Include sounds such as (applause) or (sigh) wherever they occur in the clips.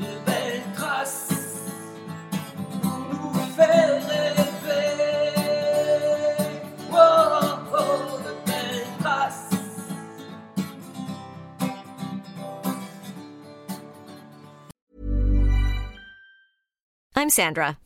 de belles traces pour nous faire rêver. Oh, oh, de belles traces. I'm Sandra,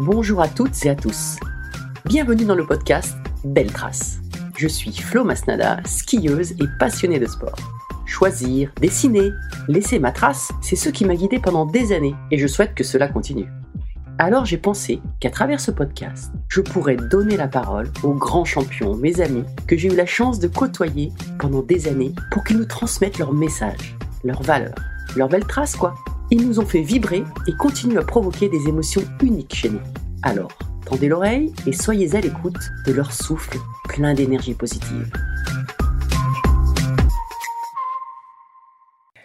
Bonjour à toutes et à tous. Bienvenue dans le podcast Belle Trace. Je suis Flo Masnada, skieuse et passionnée de sport. Choisir, dessiner, laisser ma trace, c'est ce qui m'a guidée pendant des années et je souhaite que cela continue. Alors j'ai pensé qu'à travers ce podcast, je pourrais donner la parole aux grands champions, mes amis, que j'ai eu la chance de côtoyer pendant des années pour qu'ils nous transmettent leurs messages, leurs valeurs, leurs belles traces quoi. Ils nous ont fait vibrer et continuent à provoquer des émotions uniques chez nous. Alors, tendez l'oreille et soyez à l'écoute de leur souffle plein d'énergie positive.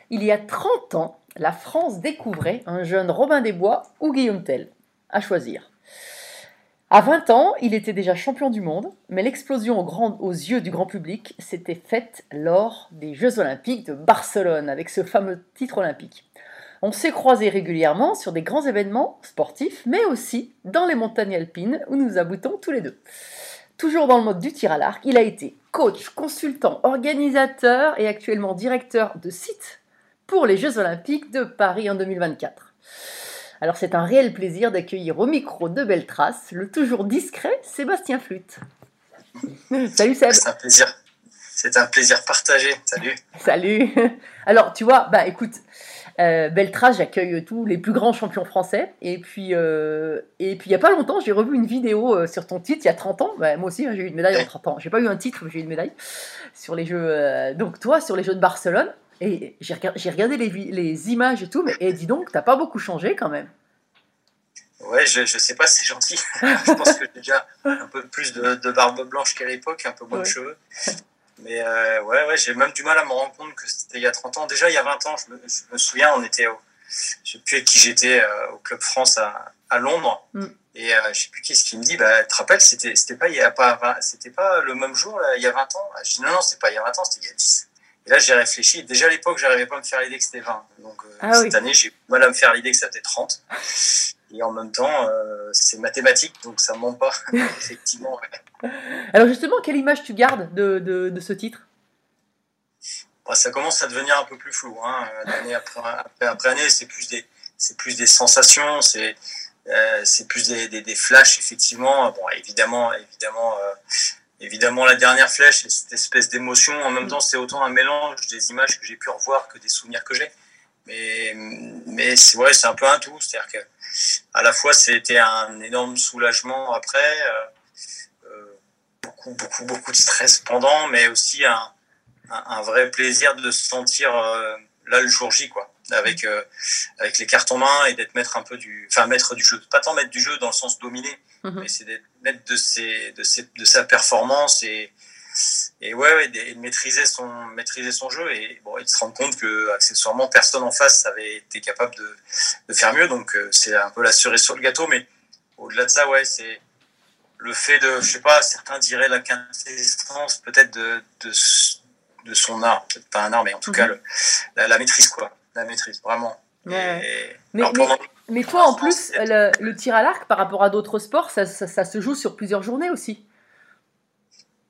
Il y a 30 ans, la France découvrait un jeune Robin des Bois ou Guillaume Tell. À choisir. À 20 ans, il était déjà champion du monde, mais l'explosion aux yeux du grand public s'était faite lors des Jeux Olympiques de Barcelone, avec ce fameux titre olympique. On s'est croisés régulièrement sur des grands événements sportifs, mais aussi dans les montagnes alpines où nous aboutons tous les deux. Toujours dans le mode du tir à l'arc, il a été coach, consultant, organisateur et actuellement directeur de site pour les Jeux Olympiques de Paris en 2024. Alors c'est un réel plaisir d'accueillir au micro de Belle Trace le toujours discret Sébastien Flûte. (laughs) Salut Seb. C'est un plaisir. C'est un plaisir partagé. Salut. Salut. (laughs) Alors tu vois, bah écoute, euh, Belle Trace, j'accueille tous les plus grands champions français. Et puis, euh, et puis il y a pas longtemps, j'ai revu une vidéo euh, sur ton titre, il y a 30 ans. Bah, moi aussi, hein, j'ai eu une médaille en 30 ans. J'ai pas eu un titre, mais j'ai eu une médaille sur les Jeux. euh, donc toi, sur les Jeux de Barcelone. Et j'ai regardé, les, images et tout, mais et dis donc, t'as pas beaucoup changé quand même. Ouais, je, je sais pas, c'est gentil. (laughs) je pense que j'ai déjà un peu plus de, de barbe blanche qu'à l'époque, un peu moins Ouais. de cheveux. Mais euh, ouais, ouais, j'ai même du mal à me rendre compte que c'était il y a 30 ans. Déjà, il y a 20 ans, je me, je me souviens, on était au, je sais plus avec qui j'étais, euh, au Club France à, à Londres. Mm. Et euh, je sais plus qui ce qui me dit, bah, tu te rappelles, c'était, pas il y a pas, 20 c'était pas le même jour, là, il y a 20 ans? Je dis, non, non, c'est pas il y a 20 ans, c'était il y a 10. Et là, j'ai réfléchi. Déjà à l'époque, j'arrivais pas à me faire l'idée que c'était 20. Donc, euh, Ah cette oui. année, j'ai mal à me faire l'idée que ça était 30. Et en même temps, euh, c'est mathématique, donc ça ment pas. (laughs) (laughs) Effectivement, ouais. Alors justement, quelle image tu gardes de, de, de ce titre? Bah, ça commence à devenir un peu plus flou. Hein. D'année après, après, après année, c'est plus des, c'est plus des sensations, c'est, euh, c'est plus des, des, des flashs effectivement. Bon, évidemment, évidemment, euh, évidemment, la dernière flèche, c'est cette espèce d'émotion. En même temps, c'est autant un mélange des images que j'ai pu revoir que des souvenirs que j'ai. Mais, mais c'est ouais, un peu un tout. C'est-à-dire que à la fois, c'était un énorme soulagement après, euh, euh, beaucoup, beaucoup, beaucoup de stress pendant, mais aussi un, un, un vrai plaisir de se sentir euh, là le jour J, quoi. Avec, euh, avec les cartes en main et d'être maître un peu du, enfin maître du jeu, pas tant maître du jeu dans le sens dominé, Mhm. mais c'est d'être maître de ses, de ses, de sa performance et, et ouais, ouais, et de maîtriser son, maîtriser son jeu et bon, et de se rendre compte que accessoirement personne en face avait été capable de, de faire mieux, donc euh, c'est un peu la cerise sur le gâteau, mais au-delà de ça, ouais, c'est le fait de, je sais pas, certains diraient la quintessence peut-être de, de, de son art, peut-être pas un art, mais en tout Mhm. cas le, la, la maîtrise quoi, la maîtrise vraiment. Ouais, ouais. Et- Mais- alors, mais- pendant- Mais toi, en plus, le, le tir à l'arc, par rapport à d'autres sports, ça, ça- ça se joue sur plusieurs journées aussi.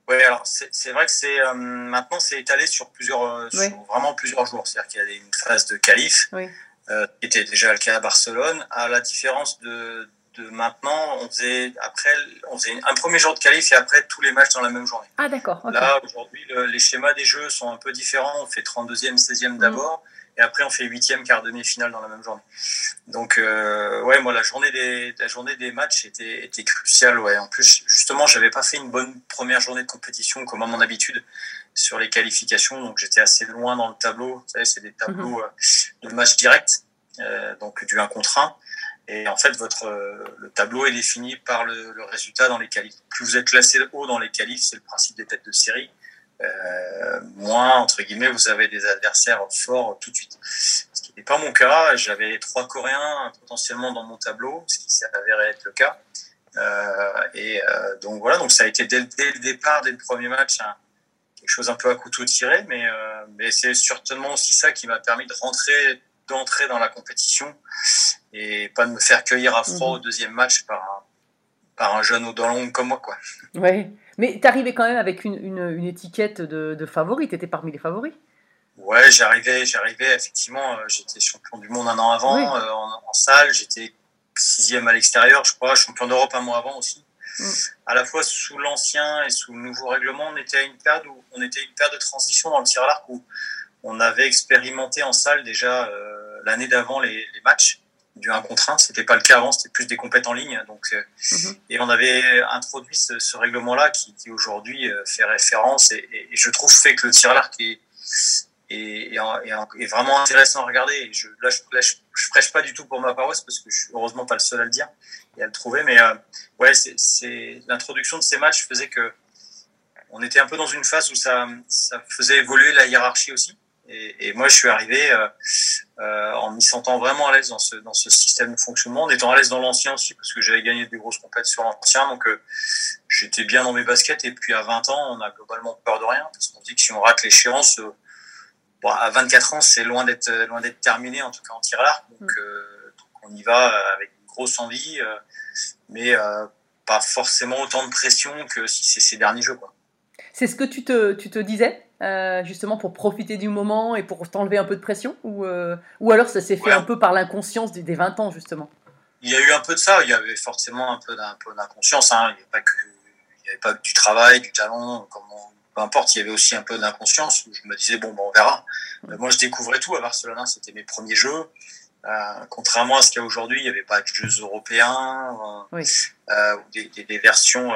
Ouais, alors c'est vrai que c'est euh, maintenant c'est étalé sur plusieurs, euh, sur vraiment plusieurs jours. C'est-à-dire qu'il y a une phase de qualif, Oui. euh, qui était déjà le cas à Barcelone. À la différence de, de maintenant, on faisait après, on faisait un premier jour de qualif et après tous les matchs dans la même journée. Ah, d'accord. Là aujourd'hui, le- les schémas des jeux sont un peu différents. On fait 32e, 16e d'abord. Et après, on fait huitième, quart demi-finale dans la même journée. Donc, euh, ouais, moi, la journée des, la journée des matchs était, était cruciale. Ouais. En plus, justement, j'avais pas fait une bonne première journée de compétition comme à mon habitude sur les qualifications. Donc, j'étais assez loin dans le tableau. Vous savez, c'est des tableaux euh, de match direct, euh, donc du 1 contre 1. Et en fait, votre, euh, le tableau est défini par le, le résultat dans les qualifs. Plus vous êtes classé haut dans les qualifs, c'est le principe des têtes de série. Euh, moins, entre guillemets, vous avez des adversaires forts tout de suite. Ce qui n'est pas mon cas. J'avais trois Coréens potentiellement dans mon tableau, ce qui s'est avéré être le cas. Euh, et euh, donc voilà, donc ça a été dès, le- dès le départ, dès le premier match, un- quelque chose un peu à couteau tiré, mais, euh, mais c'est certainement aussi ça qui m'a permis de rentrer, d'entrer dans la compétition et pas de me faire cueillir à froid Mhm. au deuxième match par un, par un jeune dents longues comme moi, quoi. Ouais. Mais t'arrivais quand même avec une, une, une étiquette de, de favori. T'étais parmi les favoris. Ouais, j'arrivais, j'arrivais effectivement. euh, J'étais champion du monde un an avant Oui. euh, en, en salle. J'étais sixième à l'extérieur, je crois, champion d'Europe un mois avant aussi. Mm. À la fois sous l'ancien et sous le nouveau règlement, on était à une période où on était à une période de transition dans le tir à l'arc où on avait expérimenté en salle déjà euh, l'année d'avant les, les matchs du 1 contre 1. C'était pas le cas avant, c'était plus des compètes en ligne. Donc, Mhm. et on avait introduit ce, ce règlement-là qui, qui aujourd'hui euh, fait référence et, et- et je trouve fait que le tir à l'arc est, est, est, vraiment intéressant à regarder. Et je, là, je, là, je, je prêche pas du tout pour ma paroisse parce que je suis heureusement pas le seul à le dire et à le trouver. Mais euh, ouais, c'est- c'est l'introduction de ces matchs faisait que on était un peu dans une phase où ça, ça faisait évoluer la hiérarchie aussi. Et, et moi, je suis arrivé euh, euh, en m'y sentant vraiment à l'aise dans ce, dans ce système de fonctionnement, en étant à l'aise dans l'ancien aussi, parce que j'avais gagné des grosses compètes sur l'ancien, donc euh, j'étais bien dans mes baskets. Et puis à 20 ans, on a globalement peur de rien, parce qu'on dit que si on rate l'échéance, euh, bon, à 24 ans, c'est loin d'être loin d'être terminé, en tout cas en tir à l'arc. Donc, donc on y va avec une grosse envie, mais pas forcément autant de pression que si c'est ces derniers jeux, quoi. C'est ce que tu te, tu te disais, euh, justement pour profiter du moment et pour t'enlever un peu de pression ou, euh, ou alors ça s'est fait Ouais. un peu par l'inconscience des, des 20 ans, justement? Il y a eu un peu de ça, il y avait forcément un peu d'inconscience, hein. il n'y avait pas que il y avait pas que du travail, du talent, comment, peu importe, il y avait aussi un peu d'inconscience où je me disais bon ben on verra. Euh, moi je découvrais tout à Barcelone, c'était mes premiers jeux. Euh, contrairement à ce qu'il y a aujourd'hui, il n'y avait pas de jeux européens euh, Oui. euh, des, des- des versions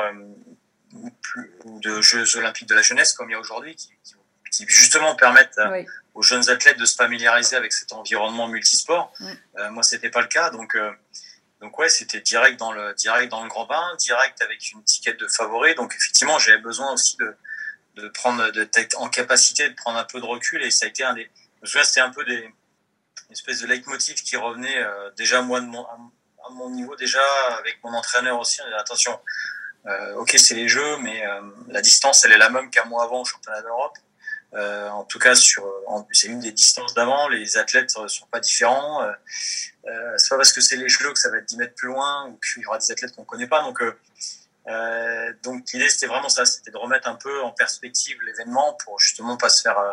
ou plus- ou de Jeux olympiques de la jeunesse comme il y a aujourd'hui qui, qui- qui justement permettent euh, Oui. aux jeunes athlètes de se familiariser avec cet environnement multisport. Mm. Euh, moi, c'était pas le cas, donc euh, donc ouais, c'était direct dans le direct dans le grand bain, direct avec une étiquette de favori. Donc effectivement, j'avais besoin aussi de de prendre d'être en capacité de prendre un peu de recul et ça a été un des je me souviens, c'était un peu des une espèce de leitmotiv qui revenait euh, déjà moi de mon à mon niveau déjà avec mon entraîneur aussi. On disait, attention, ok c'est les jeux, mais euh, la distance elle est la même qu'un mois avant au championnat d'Europe. Euh, en tout cas, sur, c'est une des distances d'avant. Les athlètes ne sont pas différents. Euh, euh, c'est pas parce que c'est les jeux que ça va être 10 mètres plus loin ou qu'il y aura des athlètes qu'on connaît pas. Donc, euh, euh, donc l'idée c'était vraiment ça, c'était de remettre un peu en perspective l'événement pour justement pas se faire euh,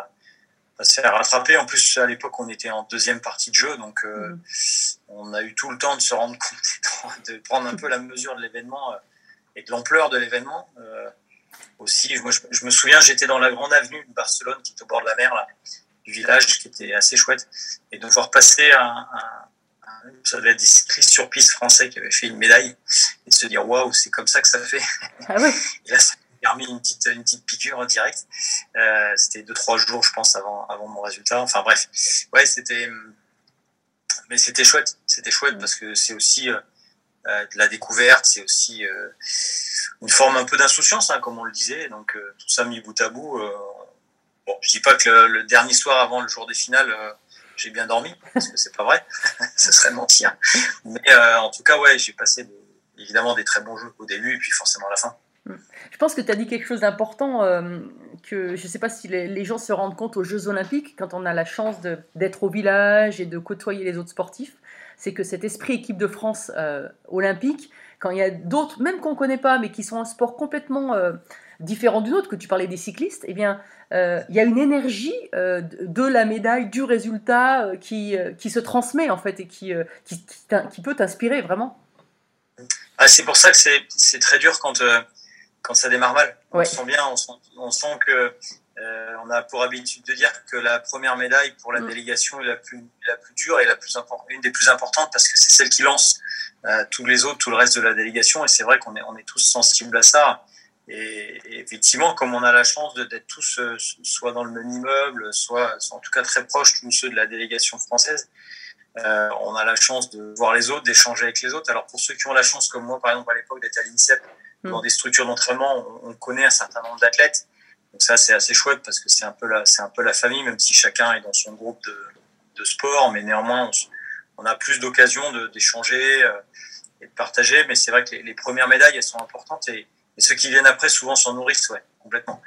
pas se faire rattraper. En plus, à l'époque, on était en deuxième partie de jeu, donc euh, Mhm. on a eu tout le temps de se rendre compte, (laughs) de prendre un peu la mesure de l'événement euh, et de l'ampleur de l'événement. Euh, aussi, moi, je, je me souviens, j'étais dans la grande avenue de Barcelone, qui est au bord de la mer, là. du village qui était assez chouette. Et de voir passer un, un, ça devait être des cyclistes sur piste français qui avaient fait une médaille et de se dire waouh, c'est comme ça que ça fait. Ah. Et là, ça m'a permis une petite, une petite piqûre en direct. Euh, c'était deux, trois jours, je pense, avant, avant mon résultat. Enfin bref, ouais, c'était, mais c'était chouette. C'était chouette parce que c'est aussi euh, de la découverte, c'est aussi euh, une forme un peu d'insouciance, hein, comme on le disait. Donc euh, tout ça mis bout à bout. euh, bon, je dis pas que le, dernier soir avant le jour des finales, euh, j'ai bien dormi, parce que c'est pas vrai, (laughs) ce serait mentir. Mais euh, en tout cas, ouais, j'ai passé évidemment des très bons jeux au début et puis forcément à la fin. Je pense que tu as dit quelque chose d'important euh, que je ne sais pas si les, les gens se rendent compte aux Jeux Olympiques, quand on a la chance d'être au village et de côtoyer les autres sportifs, c'est que cet esprit équipe de France euh, olympique, quand il y a d'autres, même qu'on ne connaît pas, mais qui sont un sport complètement euh, différent du nôtre, que tu parlais des cyclistes, eh bien, euh, il y a une énergie euh, de la médaille, du résultat, qui, qui se transmet en fait et qui, qui, qui peut t'inspirer vraiment. Ah, c'est pour ça que c'est très dur quand, quand ça démarre mal. On Ouais. sent bien, on sent, on sent que euh, on a pour habitude de dire que la première médaille pour la Mm. délégation est la plus, la plus dure et la plus une des plus importantes parce que c'est celle qui lance euh, tous les autres, tout le reste de la délégation. Et c'est vrai qu'on est, on est tous sensibles à ça. Et, et effectivement, comme on a la chance de- d'être tous euh, soit dans le même immeuble, soit, soit en tout cas très proches tous ceux de la délégation française, on a la chance de voir les autres, d'échanger avec les autres. Alors pour ceux qui ont la chance, comme moi par exemple à l'époque d'être à l'INSEP, Mm. dans des structures d'entraînement, on, on connaît un certain nombre d'athlètes. Donc ça c'est assez chouette parce que c'est un peu la, un peu la famille, même si chacun est dans son groupe de, de sport, mais néanmoins on, a plus d'occasions d'échanger euh, et de partager. Mais c'est vrai que les, premières médailles elles sont importantes et, ceux qui viennent après souvent s'en nourrissent, ouais, complètement.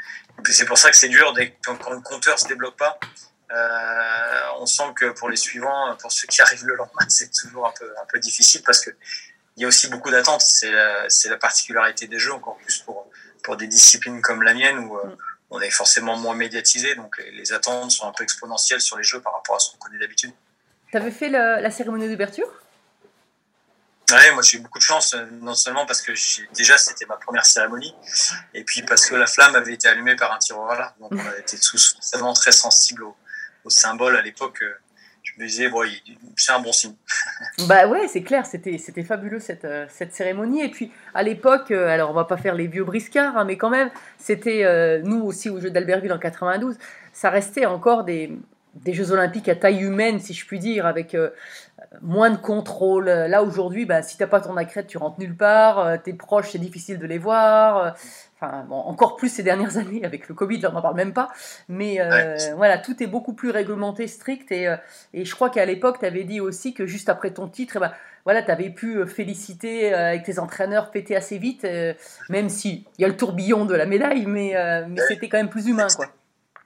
C'est pour ça que c'est dur dès, quand, quand le compteur se débloque pas. Euh, on sent que pour les suivants, pour ceux qui (laughs) arrivent le lendemain, c'est toujours un peu, un peu difficile parce que il y a aussi beaucoup d'attentes. C'est la, la particularité des jeux, encore plus pour, pour des disciplines comme la mienne euh, Mm. On est forcément moins médiatisé. Donc les, les attentes sont un peu exponentielles sur les jeux par rapport à ce qu'on connaît d'habitude. Tu avais fait le- la cérémonie d'ouverture? Ouais, moi j'ai eu beaucoup de chance, euh, non seulement parce que déjà c'était ma première cérémonie, et puis parce que la flamme avait été allumée par un tireur à l'arc. Donc (laughs) on été tous forcément très sensibles au, au symbole à l'époque. Me c'est un bon signe. (laughs) Bah ouais, c'est clair, c'était fabuleux cette, euh, cette cérémonie. Et puis à l'époque, euh, alors on va pas faire les vieux briscards, hein, mais quand même, c'était euh, nous aussi au Jeux d'Albertville en 92, ça restait encore des, des Jeux Olympiques à taille humaine, si je puis dire, avec moins de contrôle. Là aujourd'hui, bah, si t'as pas ton accrète, tu rentres nulle part. tes proches, c'est difficile de les voir. Enfin, bon, encore plus ces dernières (laughs) années avec le Covid, là, on n'en parle même pas. Mais euh, Ouais. voilà, tout est beaucoup plus réglementé, strict. Et, euh, et je crois qu'à l'époque, tu avais dit aussi que juste après ton titre, eh ben, voilà, tu avais pu euh, féliciter avec tes entraîneurs, péter assez vite, euh, même si il y a le tourbillon de la médaille, mais, euh, mais Ouais. c'était quand même plus humain, quoi.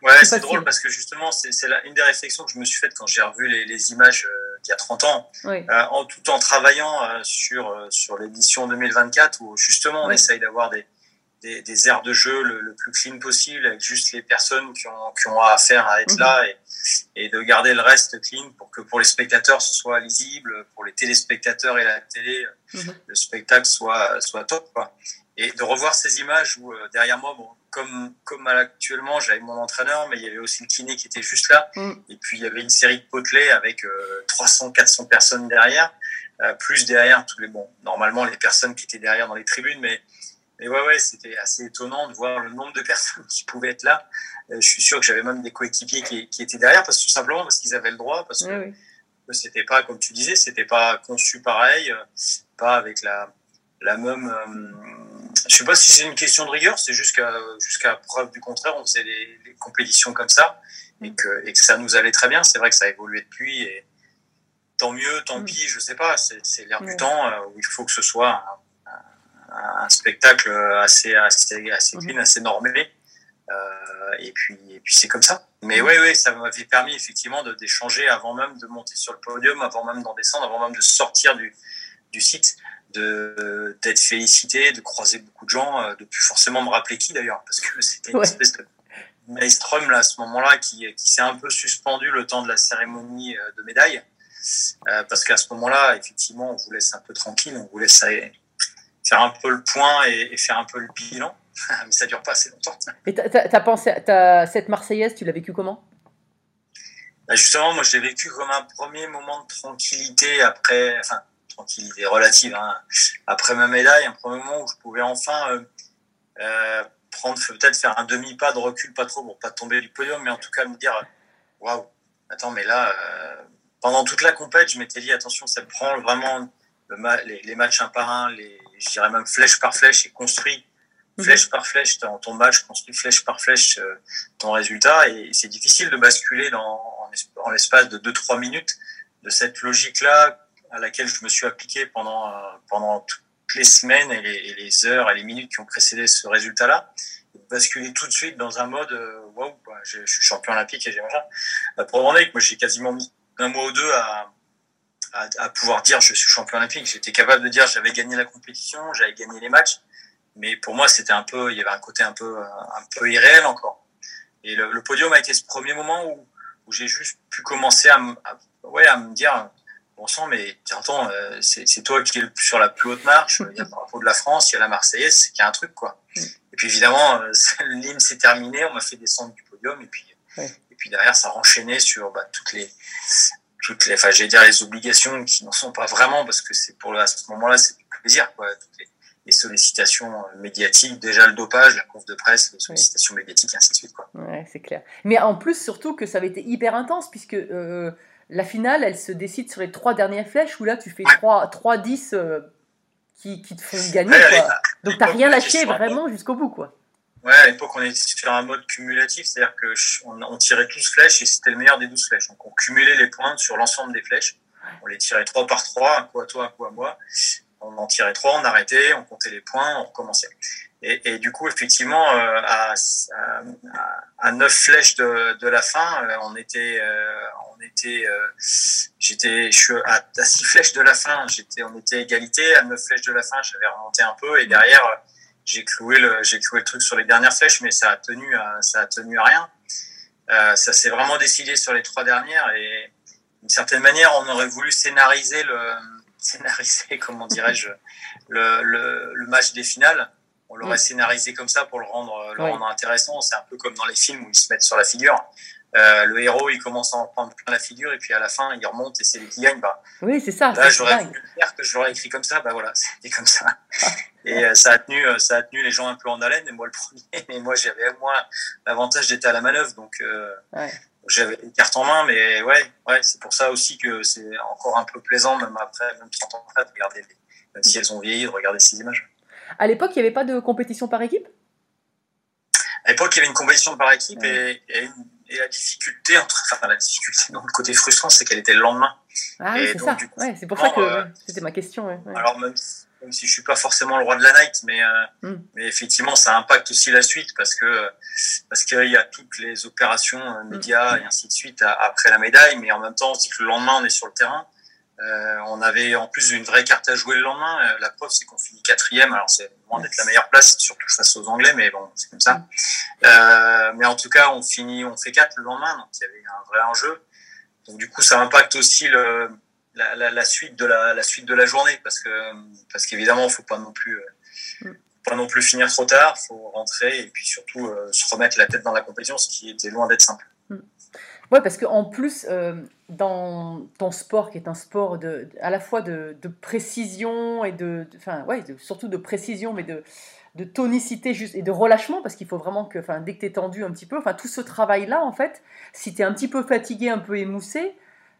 Ouais, C'est drôle parce que justement, c'est une des réflexions que je me suis faite quand j'ai revu les, les images d'il y a 30 ans, Oui. euh, en, tout en travaillant euh, sur, euh, sur l'édition 2024 où justement on essaye d'avoir des, des, des aires de jeu le, le plus clean possible avec juste les personnes qui ont, qui ont affaire à être Mhm. là et, et de garder le reste clean pour que pour les spectateurs ce soit lisible, pour les téléspectateurs et la télé, Mhm. le spectacle soit, soit top. Quoi. Et de revoir ces images où euh, derrière moi, bon, comme, comme actuellement, j'avais mon entraîneur, mais il y avait aussi le kiné qui était juste là. Mm. Et puis il y avait une série de potelets avec euh, 300, 400 personnes derrière, euh, plus derrière tous les bon, normalement les personnes qui étaient derrière dans les tribunes, mais mais ouais, ouais, c'était assez étonnant de voir le nombre de (laughs) personnes qui pouvaient être là. Euh, je suis sûr que j'avais même des coéquipiers qui, qui étaient derrière, parce que tout simplement parce qu'ils avaient le droit, parce que Oui, oui. que c'était pas, comme tu disais, c'était pas conçu pareil, euh, pas avec la, la même. euh, je sais pas si c'est une question de rigueur, c'est jusqu'à jusqu'à preuve du contraire, on faisait les, les compétitions comme ça et que, et que ça nous allait très bien. C'est vrai que ça a évolué depuis et tant mieux, tant Mm. pis, je sais pas, c'est Ouais. du temps euh, où il faut que ce soit un, spectacle assez, assez, assez Mhm. clean, assez normé. Euh, et puis, et puis c'est comme ça. Mais oui, oui, ça m'avait permis effectivement de d'échanger avant même de monter sur le podium, avant même d'en descendre, avant même de sortir du, du site, de d'être félicité, de croiser beaucoup de gens, euh, de plus forcément me rappeler qui d'ailleurs, parce que c'était une Ouais. espèce de maelstrom là à ce moment-là qui, qui s'est un peu suspendu le temps de la cérémonie euh, de médaille, Euh, parce qu'à ce moment-là, effectivement, on vous laisse un peu tranquille, on vous laisse aller faire un peu le point et, et faire un peu le bilan, (laughs) mais ça dure pas assez longtemps. (laughs) Et t'as- pensé, t'as- cette Marseillaise, tu l'as vécu comment? Bah, justement, moi, j'ai vécu comme un premier moment de tranquillité après, enfin, tranquillité relative, hein, après ma médaille, un premier moment où je pouvais enfin euh, euh, prendre, peut-être faire un demi-pas de recul, pas trop, pour pas tomber du podium, mais en tout cas me dire, waouh, attends, mais là, euh, pendant toute la compète, je m'étais dit, attention, ça prend vraiment le les, les, matchs un par un, les, je dirais même flèche par flèche et construit Mhm. flèche par flèche dans ton match, construit flèche par flèche euh, ton résultat. Et c'est difficile de basculer dans, en l'espace de 2-3 minutes de cette logique-là à laquelle je me suis appliqué pendant, euh, pendant toutes les semaines et les, les, heures et les minutes qui ont précédé ce résultat-là. Basculer tout de suite dans un mode euh, waouh, je, je, suis champion olympique et j'ai ça. Pour que moi j'ai quasiment mis un mois ou deux à, à, à, pouvoir dire je suis champion olympique. J'étais capable de dire j'avais gagné la compétition, j'avais gagné les matchs mais pour moi, c'était un peu, il y avait un côté un peu, un peu irréel encore. Et le, le podium a été ce premier moment où, où j'ai juste pu commencer à, me, ouais, à me dire, bon sang, mais attends, euh, c'est toi qui es sur la plus haute marche, il y a le drapeau de la France, il y a la Marseillaise, c'est qu'il y a un truc, quoi. Et puis évidemment, euh, (laughs) l'hymne s'est terminé, on m'a fait descendre du podium, et puis, et puis derrière, ça a enchaîné sur bah, toutes les, toutes les, enfin, j'allais dire les obligations qui n'en sont pas vraiment, parce que c'est pour à ce moment-là, c'est du plaisir, quoi. Toutes les, les sollicitations euh, médiatiques, déjà le dopage, la conf de presse, les sollicitations médiatiques, et ainsi de suite. Quoi. Ouais, c'est clair. Mais en plus, surtout que ça avait été hyper intense, puisque euh, la finale, elle se décide sur les trois dernières flèches, où là, tu fais 3-10 euh, qui, qui, te font gagner. Ouais, quoi. Donc, tu n'as rien lâché vraiment jusqu'au bout. quoi. Ouais, à l'époque, on était sur un mode cumulatif, c'est-à-dire qu'on on tirait 12 flèches et c'était le meilleur des 12 flèches. Donc, on cumulait les points sur l'ensemble des flèches. On les tirait 3 par 3, un coup à toi, un coup à moi on en tirait trois, on arrêtait, on comptait les points, on recommençait. Et, du coup, effectivement, euh, à, à, neuf flèches de, de la fin, euh, on était, euh, on était, j'étais, je suis à, à, six flèches de la fin, j'étais, on était égalité. À neuf flèches de la fin, j'avais remonté un peu, et derrière, j'ai cloué le, j'ai cloué le truc sur les dernières flèches, mais ça a tenu, à, ça a tenu à rien. ça s'est vraiment décidé sur les trois dernières, et d'une certaine manière, on aurait voulu scénariser le (laughs) scénarisé, comment dirais-je, le, le, le, match des finales. On l'aurait mm. scénarisé comme ça pour le rendre, le rendre intéressant. C'est un peu comme dans les films où ils se mettent sur la figure. Euh, le héros, il commence à en prendre plein la figure et puis à la fin, il remonte et c'est lui qui gagne. Bah, oui, c'est ça. Là, j'aurais pu dire que je l'aurais écrit comme ça. Bah voilà, (laughs) c'était comme ça. Ah. et euh, ça a tenu, euh, ça a tenu les gens un peu en haleine. Et moi, le premier. (laughs) Mais moi, j'avais moi l'avantage d'être à la manœuvre, donc ouais j'avais une carte en main, mais ouais, ouais, c'est pour ça aussi que c'est encore un peu plaisant, même après, même 30 ans après, de regarder, même si elles ont vieilli, de regarder ces images. À l'époque, il n'y avait pas de compétition par équipe? À l'époque, il y avait une compétition par équipe ouais. et, et, et, la difficulté, enfin, la difficulté, donc, le côté frustrant, c'est qu'elle était le lendemain. Ah oui, c'est ça. ouais, c'est pour ça que euh, c'était ma question. Ouais, Alors, même même si je suis pas forcément le roi de la night, mais, euh, mm. mais effectivement, ça impacte aussi la suite parce que parce qu'il y a toutes les opérations euh, médias mm. et ainsi de suite après la médaille, mais en même temps, on se dit que le lendemain, on est sur le terrain. Euh, on avait en plus une vraie carte à jouer le lendemain. Euh, la preuve, c'est qu'on finit quatrième. Alors c'est loin d'être la meilleure place, surtout face aux Anglais, mais bon, c'est comme ça. Euh, mais en tout cas, on finit, on fait quatre le lendemain, donc il y avait un vrai enjeu. Donc du coup, ça impacte aussi le, la, la, la, suite de la, la, suite de la journée parce que parce qu'évidemment, faut pas non plus mm. pas non plus finir trop tard, faut rentrer et puis surtout se remettre la tête dans la compétition, ce qui était loin d'être simple. Mm. Ouais, parce qu'en plus, euh, dans ton sport, qui est un sport de, à la fois de, de précision et de, enfin, ouais, de, surtout de précision, mais de, de tonicité juste et de relâchement, parce qu'il faut vraiment que, enfin, dès que tu es tendu un petit peu, enfin, tout ce travail-là, en fait, si tu es un petit peu fatigué, un peu émoussé,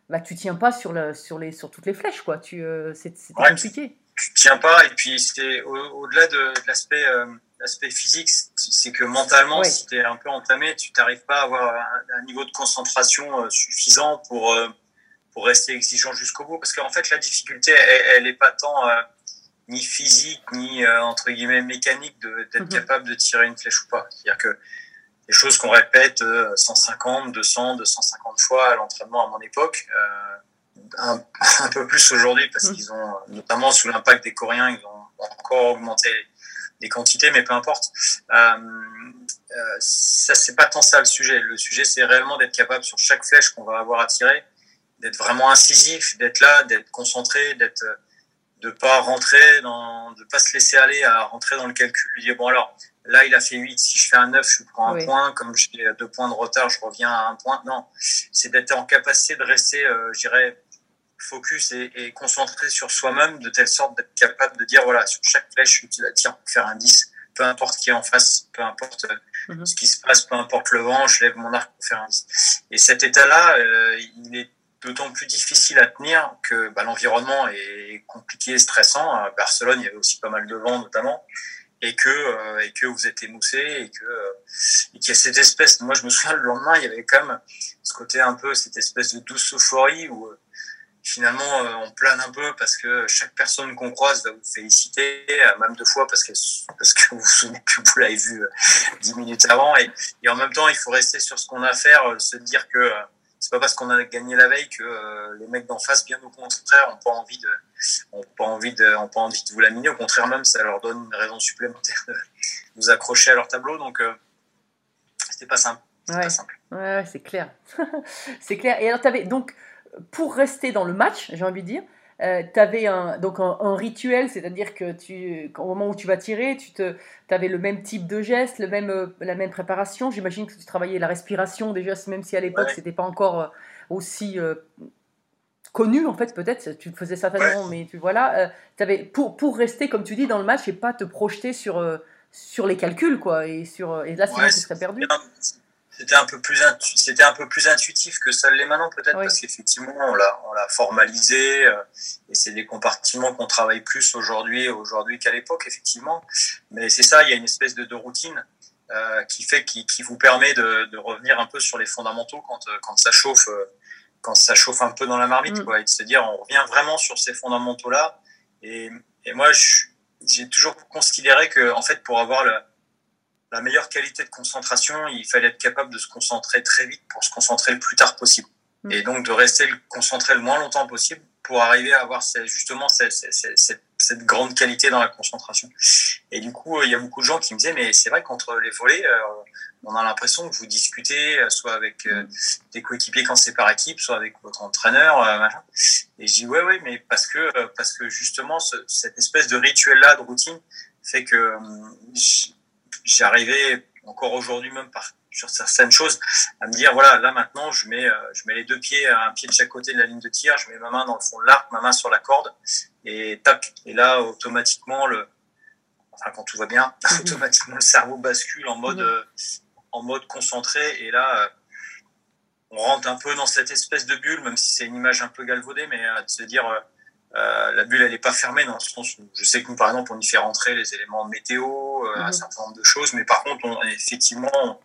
bah, tu tiens pas sur, le, sur, les, sur toutes les flèches, quoi. Tu, euh, c'est, ouais, compliqué. Tu, tu, tiens pas, et puis c'est au, delà de, de l'aspect, euh, l'aspect physique, c'est que mentalement, si tu es un peu entamé, tu n'arrives pas à avoir un, un, niveau de concentration euh, suffisant pour, euh, pour rester exigeant jusqu'au bout. Parce qu'en fait, la difficulté, elle n'est pas tant euh, ni physique, ni entre guillemets mécanique d'être mm-hmm. capable de tirer une flèche ou pas. C'est-à-dire que des choses qu'on répète 150, 200, 250 fois à l'entraînement à mon époque. Euh, un, (laughs) un, peu plus aujourd'hui parce mmh. qu'ils ont, notamment sous l'impact des Coréens, ils ont encore augmenté les quantités, mais peu importe. Euh, euh, ça, c'est pas tant ça le sujet. Le sujet, c'est réellement d'être capable sur chaque flèche qu'on va avoir à tirer, d'être vraiment incisif, d'être là, d'être concentré, d'être de pas rentrer dans, de pas se laisser aller à rentrer dans le calcul, lui dire bon alors là il a fait 8, si je fais un 9, je prends un Oui. point, comme j'ai deux points de retard, je reviens à un point. Non, c'est d'être en capacité de rester, euh, je dirais, focus et, et concentré sur soi-même de telle sorte d'être capable de dire voilà sur chaque flèche tu la tires pour faire un 10 peu importe qui est en face peu importe euh, Mhm. ce qui se passe peu importe le vent je lève mon arc pour faire un 10 et cet état là il est d'autant plus difficile à tenir que bah, l'environnement est compliqué et stressant. À Barcelone il y avait aussi pas mal de vent notamment. Et que euh, et que vous êtes émoussé et que euh, et qu'il y a cette espèce moi je me souviens le lendemain il y avait quand même ce côté un peu cette espèce de douce euphorie où euh, finalement euh, on plane un peu parce que chaque personne qu'on croise va vous féliciter euh, même deux fois parce que parce que vous vous souvenez que vous l'avez vu euh, dix minutes avant et, et en même temps il faut rester sur ce qu'on a à faire euh, se dire que c'est pas parce qu'on a gagné la veille que les mecs d'en face bien au contraire ont pas envie de ont pas envie de ont pas envie de vous laminer au contraire même ça leur donne une raison supplémentaire de vous accrocher à leur tableau donc c'était pas simple Ouais. pas simple Ouais, c'est clair. (laughs) c'est clair. Et alors, avais, donc, pour rester dans le match, j'ai envie de dire, tu avais un, donc un, un rituel, c'est-à-dire que tu, au moment où tu vas tirer, tu te, avais le même type de geste, le même, euh, la même préparation. J'imagine que tu travaillais la respiration déjà, même si à l'époque, Ouais. c'était pas encore euh, aussi euh, connu, en fait, peut-être. Tu le faisais certainement, mais tu voilà. euh, t'avais, pour, pour rester, comme tu dis, dans le match et pas te projeter sur, euh, sur les calculs, quoi. Et, sur, euh, et là, sinon, Ouais, tu serais perdu. C'était un peu plus c'était un peu plus intuitif que ça l'est maintenant peut-être Oui. parce qu'effectivement on l'a on l'a formalisé euh, et c'est des compartiments qu'on travaille plus aujourd'hui aujourd'hui qu'à l'époque effectivement mais c'est ça il y a une espèce de, de routine euh, qui fait qui, qui vous permet de, de revenir un peu sur les fondamentaux quand euh, quand ça chauffe euh, quand ça chauffe un peu dans la marmite Mm. quoi et de se dire on revient vraiment sur ces fondamentaux là et, et moi j'ai toujours considéré que en fait pour avoir le la meilleure qualité de concentration, il fallait être capable de se concentrer très vite pour se concentrer le plus tard possible. Mm. Et donc de rester concentré le moins longtemps possible pour arriver à avoir justement cette, cette- cette- grande qualité dans la concentration. Et du coup, euh, il y a beaucoup de gens qui me disaient, mais c'est vrai qu'entre les volets, euh, on a l'impression que vous discutez euh, soit avec euh, des coéquipiers quand c'est par équipe, soit avec votre entraîneur. machin. Et je dis, ouais, ouais, mais parce que, parce que justement, ce- cette espèce de rituel-là, de routine, fait que j'arrivais encore aujourd'hui même par sur certaines choses à me dire voilà là maintenant je mets euh, je mets les deux pieds un pied de chaque côté de la ligne de tir je mets ma main dans le fond de l'arc ma main sur la corde et tac et là automatiquement le enfin quand tout va bien (laughs) automatiquement le cerveau bascule en mode Mhm. euh, en mode concentré et là euh, on rentre un peu dans cette espèce de bulle même si c'est une image un peu galvaudée mais euh, de se dire euh, la bulle elle est pas fermée dans le sens où je sais que nous par exemple on y fait rentrer les éléments de météo euh, un Mhm. certain nombre de choses mais par contre on, effectivement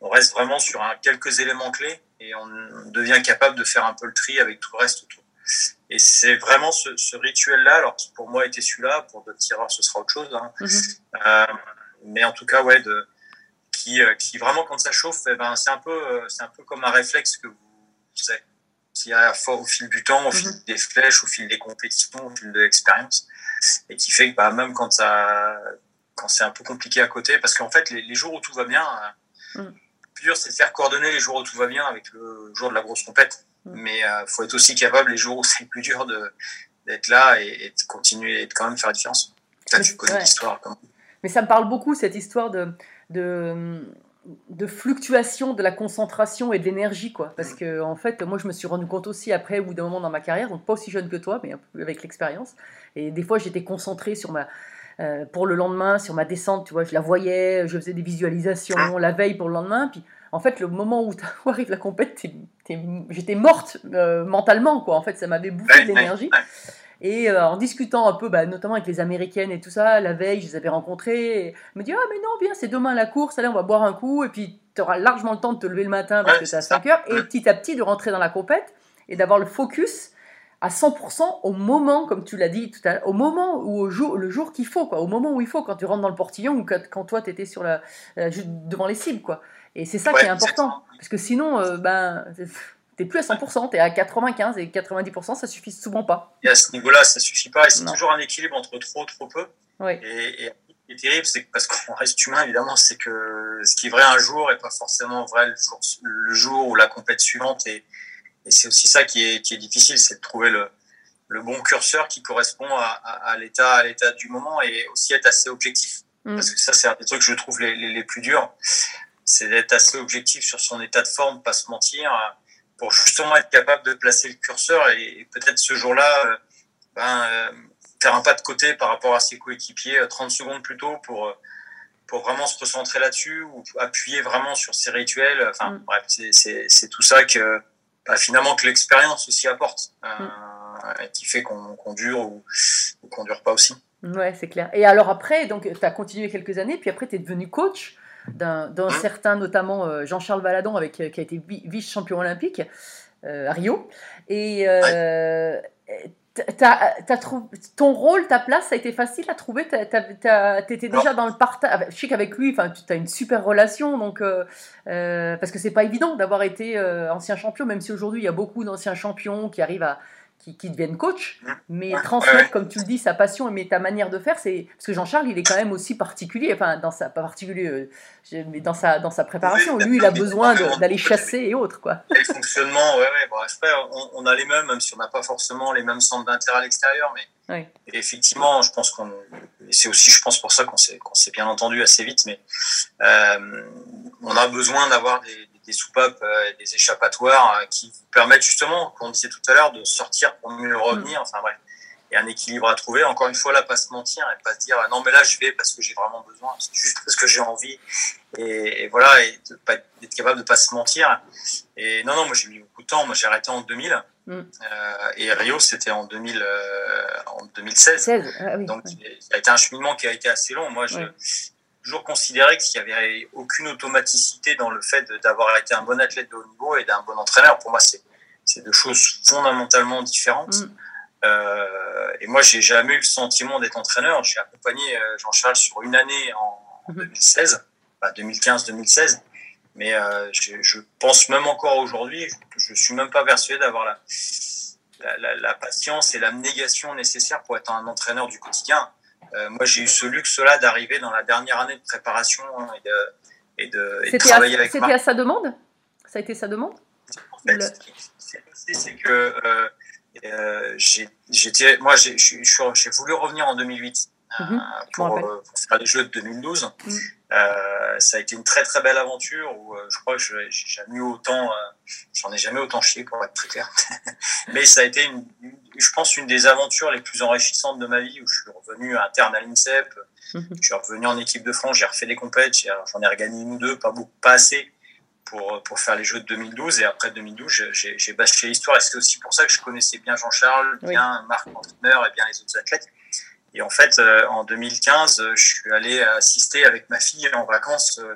on, reste vraiment sur un, quelques éléments clés et on devient capable de faire un peu le tri avec tout le reste autour et c'est vraiment ce, ce rituel là alors pour moi était celui-là pour d'autres tireurs ce sera autre chose hein. Mhm. Euh, mais en tout cas ouais de qui, euh, qui vraiment quand ça chauffe eh ben c'est un peu c'est un peu comme un réflexe que vous, vous avez qui a fort au fil du temps, au fil Mhm. des flèches, au fil des compétitions, au fil de l'expérience, et qui fait que bah, même quand ça, quand c'est un peu compliqué à côté, parce qu'en fait les, les jours où tout va bien, euh, Mhm. le plus dur c'est de faire coordonner les jours où tout va bien avec le jour de la grosse compète. Mhm. Mais euh, faut être aussi capable les jours où c'est plus dur de d'être là et, et de continuer et de quand même faire la différence. Ça, tu connais Ouais. l'histoire. Mais ça me parle beaucoup, cette histoire de, de, de fluctuation de la concentration et de l'énergie, quoi. Parce que, en fait, moi, je me suis rendu compte aussi après, au bout d'un moment dans ma carrière, donc pas aussi jeune que toi, mais un peu avec l'expérience. Et des fois, j'étais concentrée sur ma. euh, pour le lendemain, sur ma descente, tu vois, je la voyais, je faisais des visualisations la veille pour le lendemain. Puis, en fait, le moment où, (laughs) où arrive la compète, j'étais morte euh, mentalement, quoi. En fait, ça m'avait bouffé Ouais, Et euh, en discutant un peu, bah, notamment avec les Américaines et tout ça, la veille, je les avais rencontrées. Et elle me dit Ah, mais non, viens, c'est demain la course, allez, on va boire un coup. Et puis, tu auras largement le temps de te lever le matin parce Ouais, que c'est à c'est ça. 5 heures. Et petit à petit, de rentrer dans la compète et d'avoir le focus à 100% au moment, comme tu l'as dit tout à l'heure, au moment ou au jour, le jour qu'il faut, quoi, au moment où il faut, quand tu rentres dans le portillon ou quand, quand toi, tu étais sur la, euh, devant les cibles. Quoi. Et c'est ça qui est important. Parce que sinon, euh, ben, t'es plus à 100%, t'es à 95% et 90%, ça suffit souvent pas. Et à ce niveau-là, ça suffit pas. Et c'est Non. toujours un équilibre entre trop, trop peu. Ouais. Et, et ce qui est terrible, c'est parce qu'on reste humain, évidemment, c'est que ce qui est vrai un jour est pas forcément vrai le jour, le jour ou la compète suivante. Et, et c'est aussi ça qui est, qui est difficile, c'est de trouver le, le bon curseur qui correspond à, à, à l'état à l'état du moment et aussi être assez objectif. Mm. Parce que ça, c'est un des trucs que je trouve les, les, les plus durs. C'est d'être assez objectif sur son état de forme, pas se mentir, pour justement être capable de placer le curseur et, et peut-être ce jour-là, euh, ben, euh, faire un pas de côté par rapport à ses coéquipiers euh, 30 secondes plus tôt pour, euh, pour vraiment se recentrer là-dessus ou appuyer vraiment sur ses rituels. Enfin, Mm. bref, c'est- tout ça que bah, finalement que l'expérience aussi apporte, euh, et qui fait qu'on qu'on dure ou, ou qu'on dure pas aussi. Ouais, c'est clair. Et alors après, donc tu as continué quelques années, puis après tu es devenu coach d'un d'un Mhm. certain, notamment euh, Jean-Charles Valadon, avec, euh, qui a été vi- vice-champion olympique euh, à Rio. Et ton rôle, ta place, ça a été facile à trouver? Tu étais déjà dans le partage. Je sais qu'avec lui, tu as une super relation, donc, euh, euh, parce que c'est pas évident d'avoir été euh, ancien champion, même si aujourd'hui il y a beaucoup d'anciens champions qui arrivent à. Qui, qui deviennent coach, mais transmettre, comme tu le dis, sa passion, mais ta manière de faire, c'est parce que Jean-Charles, il est quand même aussi particulier, enfin dans sa pas particulier, euh, mais dans sa dans sa préparation, lui, il a besoin d'aller chasser et autres, quoi. Et le fonctionnement, ouais, ouais, bon, après, on, on a les mêmes, même si on n'a pas forcément les mêmes centres d'intérêt à l'extérieur, mais Oui. et effectivement, je pense qu'on, et c'est aussi, je pense, pour ça qu'on s'est, qu'on s'est bien entendu assez vite, mais euh, on a besoin d'avoir des, des soupapes, euh, des échappatoires euh, qui vous permettent justement, comme on disait tout à l'heure, de sortir pour mieux revenir. Enfin bref, il y a un équilibre à trouver. Encore une fois, là, pas se mentir et pas se dire non, mais là, je vais parce que j'ai vraiment besoin, c'est juste parce que j'ai envie. Et, et voilà, et d'être capable de pas se mentir. Et non, non, moi j'ai mis beaucoup de temps. Moi j'ai arrêté en 2000 Mm. euh, et Rio c'était en 2000, euh, en 2016. 16, ah oui. Donc, ouais. ça a été un cheminement qui a été assez long. Moi, Ouais. Toujours considéré qu'il n'y avait aucune automaticité dans le fait d'avoir été un bon athlète de haut niveau et d'un bon entraîneur. Pour moi, c'est c'est deux choses fondamentalement différentes. Mm. Euh, et moi, j'ai jamais eu le sentiment d'être entraîneur. J'ai accompagné euh, Jean-Charles sur une année en, en Mhm. 2016, bah, 2015-2016. Mais euh, je, je pense même encore aujourd'hui, je, je suis même pas persuadé d'avoir la, la, la, la patience et l'abnégation nécessaire pour être un entraîneur du quotidien. Euh, moi, j'ai eu ce luxe-là d'arriver dans la dernière année de préparation hein, et de, et de, et de C'était travailler à, avec c'était à sa demande? Ça a été sa demande? En fait, Le- ce qui s'est passé, c'est que euh, euh, j'ai- j'étais, moi, j'ai voulu revenir en 2008 euh, Mhm, pour, euh, faire les Jeux de 2012. Mhm. Euh, ça a été une très très belle aventure où euh, je crois que j'ai jamais eu autant, euh, j'en ai jamais autant chié pour être très clair. (laughs) Mais ça a été, une, une- je pense, une des aventures les plus enrichissantes de ma vie où je suis revenu interne à l'INSEP. Mhm. Je suis revenu en équipe de France, j'ai refait des compètes, j'en ai regagné une ou deux, pas beaucoup, pas assez pour, pour faire les Jeux de 2012. Et après 2012, j'ai- bâché l'histoire. Et c'est aussi pour ça que je connaissais bien Jean-Charles, Oui. bien Marc l'entraîneur et bien les autres athlètes. Et en fait, euh, en 2015, euh, je suis allé assister avec ma fille en vacances euh,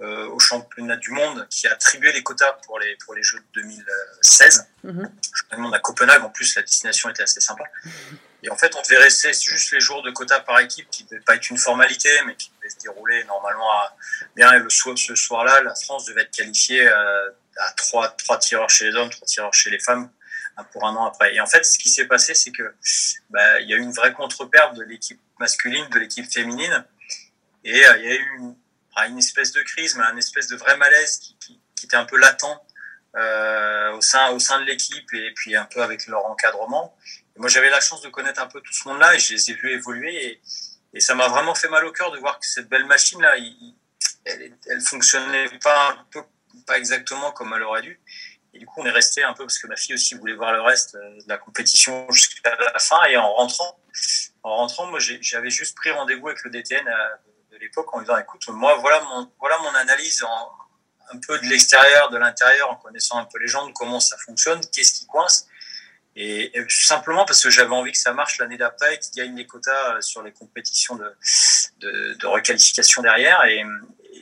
euh, au championnat du monde qui a attribué les quotas pour les, pour les Jeux de 2016. Mhm. Championnat du monde à Copenhague, en plus, la destination était assez sympa. Et en fait, on devait rester juste les jours de quotas par équipe, qui ne devait pas être une formalité, mais qui devait se dérouler normalement à bien. Et le soir, ce soir-là, la France devait être qualifiée euh, à trois, trois tireurs chez les hommes, trois tireurs chez les femmes pour un an après. Et en fait, ce qui s'est passé, c'est que bah, il y a eu une vraie contre-perte de l'équipe masculine, de l'équipe féminine, et euh, il y a eu une, ah, une espèce de crise, mais un espèce de vrai malaise qui, qui, qui était un peu latent euh, au sein au sein de l'équipe et puis un peu avec leur encadrement. Et moi, j'avais la chance de connaître un peu tout ce monde-là et je les ai vus évoluer et, et ça m'a vraiment fait mal au cœur de voir que cette belle machine-là, elle, elle fonctionnait pas un peu, pas exactement comme elle aurait dû. Et du coup, on est resté un peu parce que ma fille aussi voulait voir le reste euh, de la compétition jusqu'à la fin. Et en rentrant, en rentrant, moi, j'avais juste pris rendez-vous avec le DTN euh, de l'époque en disant, écoute, moi, voilà mon, voilà mon analyse en, un peu de l'extérieur, de l'intérieur, en connaissant un peu les gens, de comment ça fonctionne, qu'est-ce qui coince. Et, et simplement parce que j'avais envie que ça marche l'année d'après, qu'ils gagnent les quotas euh, sur les compétitions de, de, requalification derrière. Et,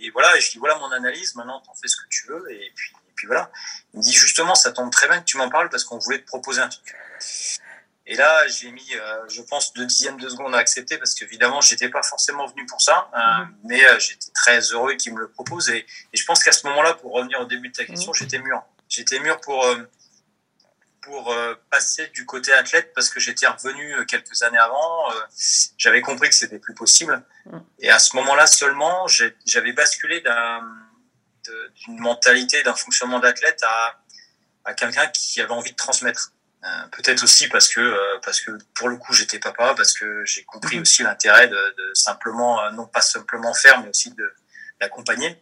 et voilà, et je dis voilà mon analyse, maintenant t'en fais ce que tu veux. Et puis, et puis voilà. Il me dit justement, ça tombe très bien que tu m'en parles parce qu'on voulait te proposer un truc. Et là, j'ai mis, euh, je pense, deux dixièmes de seconde à accepter parce qu'évidemment, j'étais pas forcément venu pour ça, euh, mais euh, j'étais très heureux qu'il me le propose. Et, et je pense qu'à ce moment-là, pour revenir au début de ta question, j'étais mûr. J'étais mûr pour euh, pour passer du côté athlète parce que j'étais revenu quelques années avant. J'avais compris que c'était plus possible. Mm. Et à ce moment-là seulement, j'avais basculé d'un- d'une mentalité, d'un fonctionnement d'athlète à, à quelqu'un qui avait envie de transmettre. Euh, peut-être aussi parce que euh, parce que pour le coup j'étais papa, parce que j'ai compris aussi l'intérêt de, de simplement euh, non pas simplement faire, mais aussi de d'accompagner.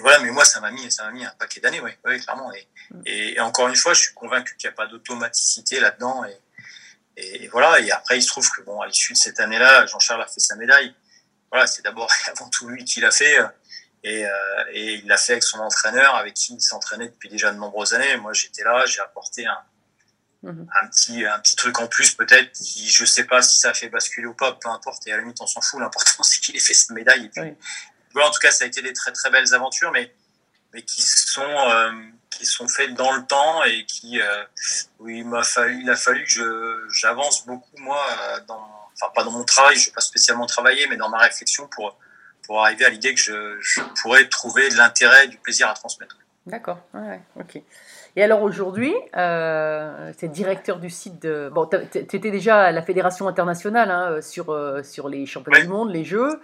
Voilà, mais moi ça m'a mis ça m'a mis un paquet d'années, oui, clairement. Et, et, encore une fois, je suis convaincu qu'il n'y a pas d'automaticité là-dedans. Et, et, voilà. Et après, il se trouve que bon, à l'issue de cette année-là, Jean-Charles a fait sa médaille. Voilà, c'est d'abord (laughs) avant tout lui qui l'a fait. Et, euh, et il l'a fait avec son entraîneur, avec qui il s'entraînait depuis déjà de nombreuses années. Moi, j'étais là, j'ai apporté un, Mhm. un petit un petit truc en plus peut-être qui je sais pas si ça a fait basculer ou pas peu importe et à la limite on s'en fout l'important (laughs) c'est qu'il ait fait cette médaille et puis, Oui. voilà, en tout cas ça a été des très très belles aventures mais mais qui sont euh, qui sont faites dans le temps et qui euh, où il m'a fallu il a fallu que je j'avance beaucoup moi euh, dans enfin pas dans mon travail je vais pas spécialement travailler mais dans ma réflexion pour pour arriver à l'idée que je, je pourrais trouver de l'intérêt du plaisir à transmettre D'accord, ouais, ok. Et alors aujourd'hui, euh, tu es directeur du site de... Bon, tu étais déjà à la Fédération internationale hein, sur, euh, sur les championnats du monde, les Jeux.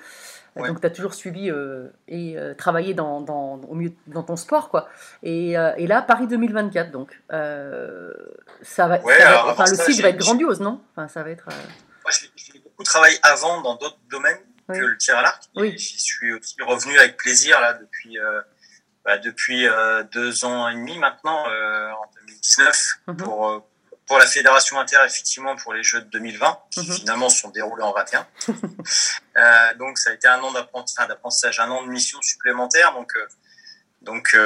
Ouais. Donc tu as toujours suivi euh, et euh, travaillé dans, dans, au mieux, dans ton sport. quoi. Et, et là, Paris 2024, donc. ça va, Ouais, ça va- alors, enfin, le ça, site va être grandiose, non? Enfin, ça va être, Moi, j'ai beaucoup travaillé avant dans d'autres domaines Oui. que le tir à l'arc. Oui. J'y suis aussi revenu avec plaisir là depuis euh, bah, depuis euh, deux ans et demi maintenant, euh, en 2019, Mhm. pour pour la fédération inter effectivement pour les Jeux de 2020 qui Mhm. finalement se sont déroulés en 21. (laughs) Euh, donc ça a été un an d'apprentissage, un an de mission supplémentaire. Donc donc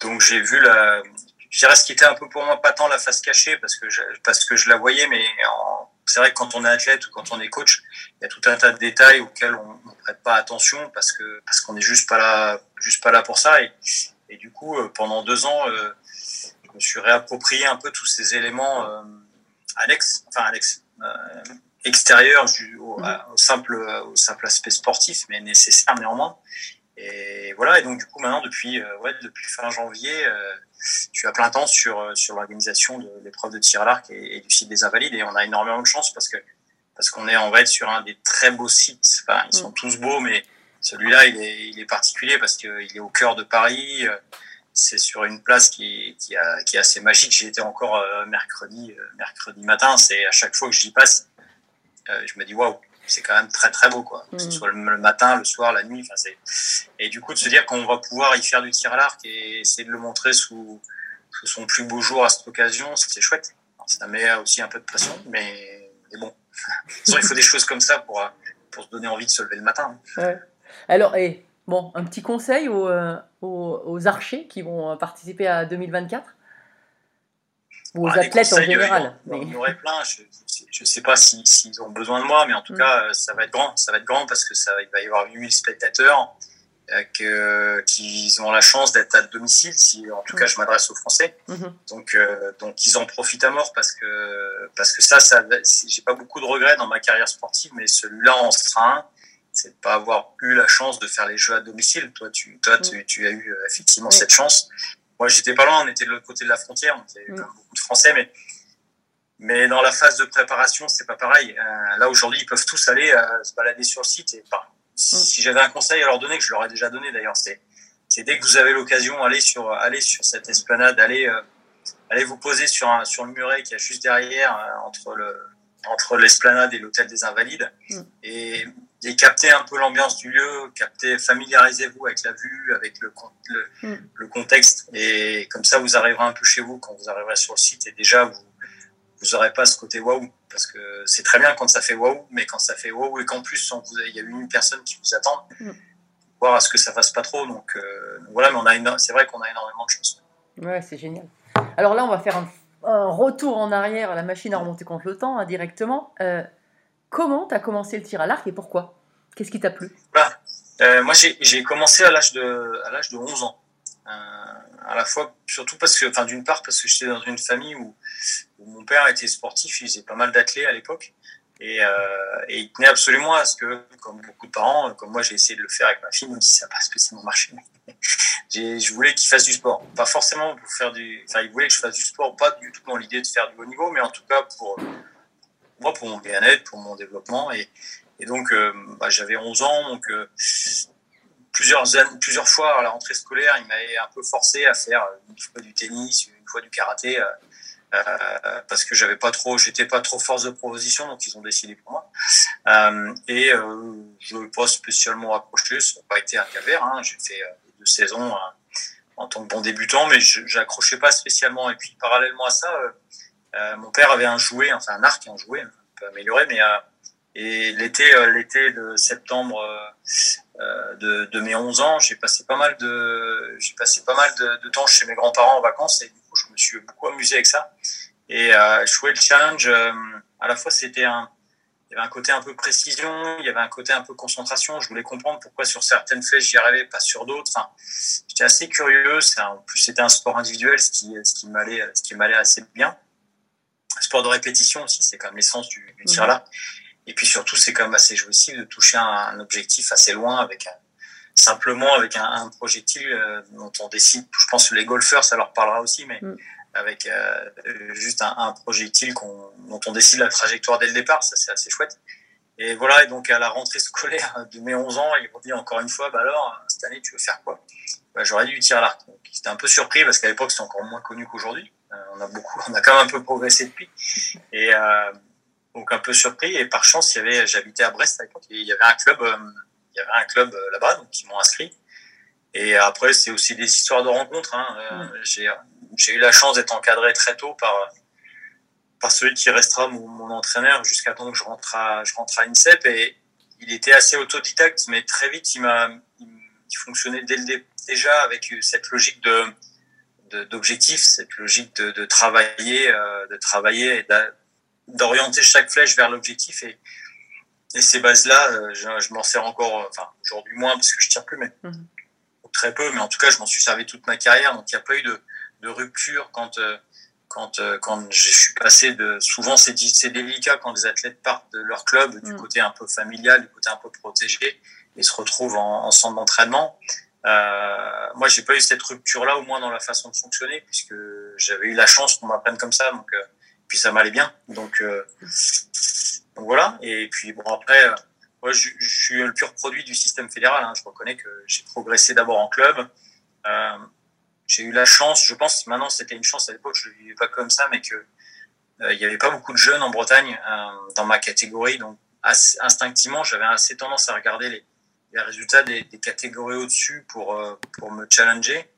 donc j'ai vu la je dirais ce qui était un peu pour moi pas tant la face cachée parce que je, parce que je la voyais mais en- c'est vrai que quand on est athlète ou quand on est coach il y a tout un tas de détails auxquels on ne prête pas attention parce que parce qu'on est juste pas là juste pas là pour ça. Et, et du coup euh, pendant deux ans euh, je me suis réapproprié un peu tous ces éléments euh, annexes enfin annexes euh, extérieurs du- au, simple au simple aspect sportif mais nécessaire néanmoins. Et voilà. Et donc du coup maintenant depuis ouais depuis fin janvier euh, je suis à plein temps sur euh, sur l'organisation de l'épreuve de tir à l'arc et, et du site des Invalides et on a énormément de chance parce que parce qu'on est on va être sur un des très beaux sites. Enfin, ils sont tous beaux, mais celui-là il est il est particulier parce que il est au cœur de Paris. euh, C'est sur une place qui qui, a, qui est assez magique. J'y étais encore euh, mercredi mercredi matin. C'est à chaque fois que j'y passe, je me dis waouh, c'est quand même très très beau quoi. Que ce Mhm. soit le, matin, le soir, la nuit. Enfin c'est et du coup de se dire qu'on va pouvoir y faire du tir à l'arc et essayer de le montrer sous sous son plus beau jour à cette occasion, c'est chouette. Ça met aussi un peu de pression, mais, mais bon. (laughs) Il faut des choses comme ça pour, pour se donner envie de se lever le matin. Ouais. Alors, et, bon, un petit conseil aux, euh, aux, aux archers qui vont euh, participer à 2024 Ou aux Ah, des athlètes en conseils, général. Il y en aurait plein. Je ne sais pas si- s'ils ont besoin de moi, mais en tout Mm. cas, euh, ça va être grand. Ça va être grand parce que ça, il va y avoir 8000 spectateurs euh, que, qui ont la chance d'être à domicile. Si, en tout Mm. cas, je m'adresse aux Français. Mhm. Donc, euh, donc ils en profitent à mort parce que parce que ça, ça j'ai pas beaucoup de regrets dans ma carrière sportive, mais celui-là en sera un, c'est de pas avoir eu la chance de faire les jeux à domicile. Toi, tu toi tu, tu as eu euh, effectivement Oui. cette chance. Moi, j'étais pas loin, on était de l'autre côté de la frontière, on était Mm. comme beaucoup de Français, mais mais dans la phase de préparation, c'est pas pareil. Euh, là aujourd'hui, ils peuvent tous aller euh, se balader sur le site et pas. Si, si j'avais un conseil à leur donner, que je leur ai déjà donné d'ailleurs, c'est c'est dès que vous avez l'occasion, allez sur allez sur cette esplanade, allez euh, allez vous poser sur un, sur le muret qui est juste derrière euh, entre le entre l'esplanade et l'hôtel des Invalides Mm. et, et capter un peu l'ambiance du lieu, capter familiarisez-vous avec la vue, avec le, le, Mm. le contexte et comme ça vous arriverez un peu chez vous quand vous arriverez sur le site et déjà vous vous aurez pas ce côté waouh parce que c'est très bien quand ça fait waouh mais quand ça fait waouh et qu'en plus il y a une personne qui vous attend Mm. voir à ce que ça fasse pas trop donc euh, voilà mais c'est vrai qu'on a énormément de chance Ouais, c'est génial. Alors là, on va faire un, un retour en arrière à la machine à remonter contre le temps, hein, directement. Euh, comment tu as commencé le tir à l'arc et pourquoi? Qu'est-ce qui t'a plu? Voilà. Euh, moi, j'ai commencé à l'âge de, à l'âge de 11 ans. À la fois, surtout parce que, enfin, d'une part, parce que j'étais dans une famille où, mon père était sportif, il faisait pas mal d'athlètes à l'époque. Et, euh, et il tenait absolument à ce que, comme beaucoup de parents, comme moi j'ai essayé de le faire avec ma fille, même si ça n'a pas spécialement marché, (laughs) je voulais qu'il fasse du sport. Pas forcément pour faire du. Enfin, il voulait que je fasse du sport, pas du tout dans l'idée de faire du haut niveau, mais en tout cas pour moi, pour mon bien-être, pour mon développement. Et, et donc, euh, bah, j'avais 11 ans, donc euh, plusieurs, plusieurs fois à la rentrée scolaire, il m'avait un peu forcé à faire une fois du tennis, une fois du karaté. euh, Euh, parce que j'avais pas trop, j'étais pas trop force de proposition, donc ils ont décidé pour moi. Euh, et euh, je veux pas spécialement accroché, ça n'a pas été un calvaire. Hein. J'ai fait euh, deux saisons euh, en tant que bon débutant, mais j'accrochais pas spécialement. Et puis parallèlement à ça, euh, mon père avait un jouet, enfin un arc, un jouet, un peu amélioré, mais et l'été, l'été de septembre de, de, mes 11 ans, j'ai passé pas mal de, j'ai passé pas mal de, temps chez mes grands-parents en vacances et du coup, je me suis beaucoup amusé avec ça. Et euh, jouer le challenge, euh, à la fois, c'était un, il y avait un côté un peu précision, il y avait un côté un peu concentration. Je voulais comprendre pourquoi sur certaines flèches j'y arrivais, pas sur d'autres. Enfin, j'étais assez curieux. En plus, c'était un sport individuel, ce qui, ce qui m'allait, ce qui m'allait assez bien. sport de répétition aussi, c'est quand même l'essence du tir là. Et puis surtout, c'est quand même assez jouissif de toucher un, un objectif assez loin avec un, simplement avec un, un projectile euh, dont on décide. Je pense que les golfeurs, ça leur parlera aussi, mais mm. avec euh, juste un, projectile dont on décide la trajectoire dès le départ, ça c'est assez chouette. Et voilà, et donc à la rentrée scolaire (laughs) de mes 11 ans, ils m'ont dit encore une fois, bah alors, cette année, tu veux faire quoi? Bah, J'aurais dû tirer à l'arc. J'étais un peu surpris parce qu'à l'époque, c'était encore moins connu qu'aujourd'hui. Euh, on a beaucoup, (laughs) on a quand même un peu progressé depuis. Et euh, donc un peu surpris. Et par chance, il y avait, j'habitais à Brest à l'époque, et il y avait un club, euh, il y avait un club euh, là-bas, donc ils m'ont inscrit. Et après, c'est aussi des histoires de rencontres. Hein. Mmh. J'ai, j'ai eu la chance d'être encadré très tôt par par celui qui restera mon, mon entraîneur jusqu'à temps que je rentre à je rentre à INSEP. Et il était assez autodidacte, mais très vite, il m'a il, fonctionnait dès le déjà avec cette logique de d'objectif, cette logique de, de travailler, euh, de travailler et d'orienter chaque flèche vers l'objectif et, et ces bases-là, euh, je, je m'en sers encore, enfin aujourd'hui moins parce que je tire plus, mais mmh. très peu, mais en tout cas je m'en suis servi toute ma carrière, donc il n'y a pas eu de, de rupture quand euh, quand quand je suis passé de souvent c'est c'est délicat quand les athlètes partent de leur club du mmh. côté un peu familial, du côté un peu protégé et se retrouvent en, en centre d'entraînement. Euh, moi, j'ai pas eu cette rupture-là, au moins dans la façon de fonctionner, puisque j'avais eu la chance qu'on m'apprenne comme ça. Donc, euh, puis ça m'allait bien. Donc, euh, donc voilà. Et puis bon après, moi je, suis le pur produit du système fédéral. Hein. Je reconnais que j'ai progressé d'abord en club. Euh, j'ai eu la chance, je pense, maintenant c'était une chance à l'époque, je ne vivais pas comme ça, mais que euh, n'y avait pas beaucoup de jeunes en Bretagne dans ma catégorie. Donc instinctivement, j'avais assez tendance à regarder les, résultats des, des catégories au-dessus pour, pour me challenger.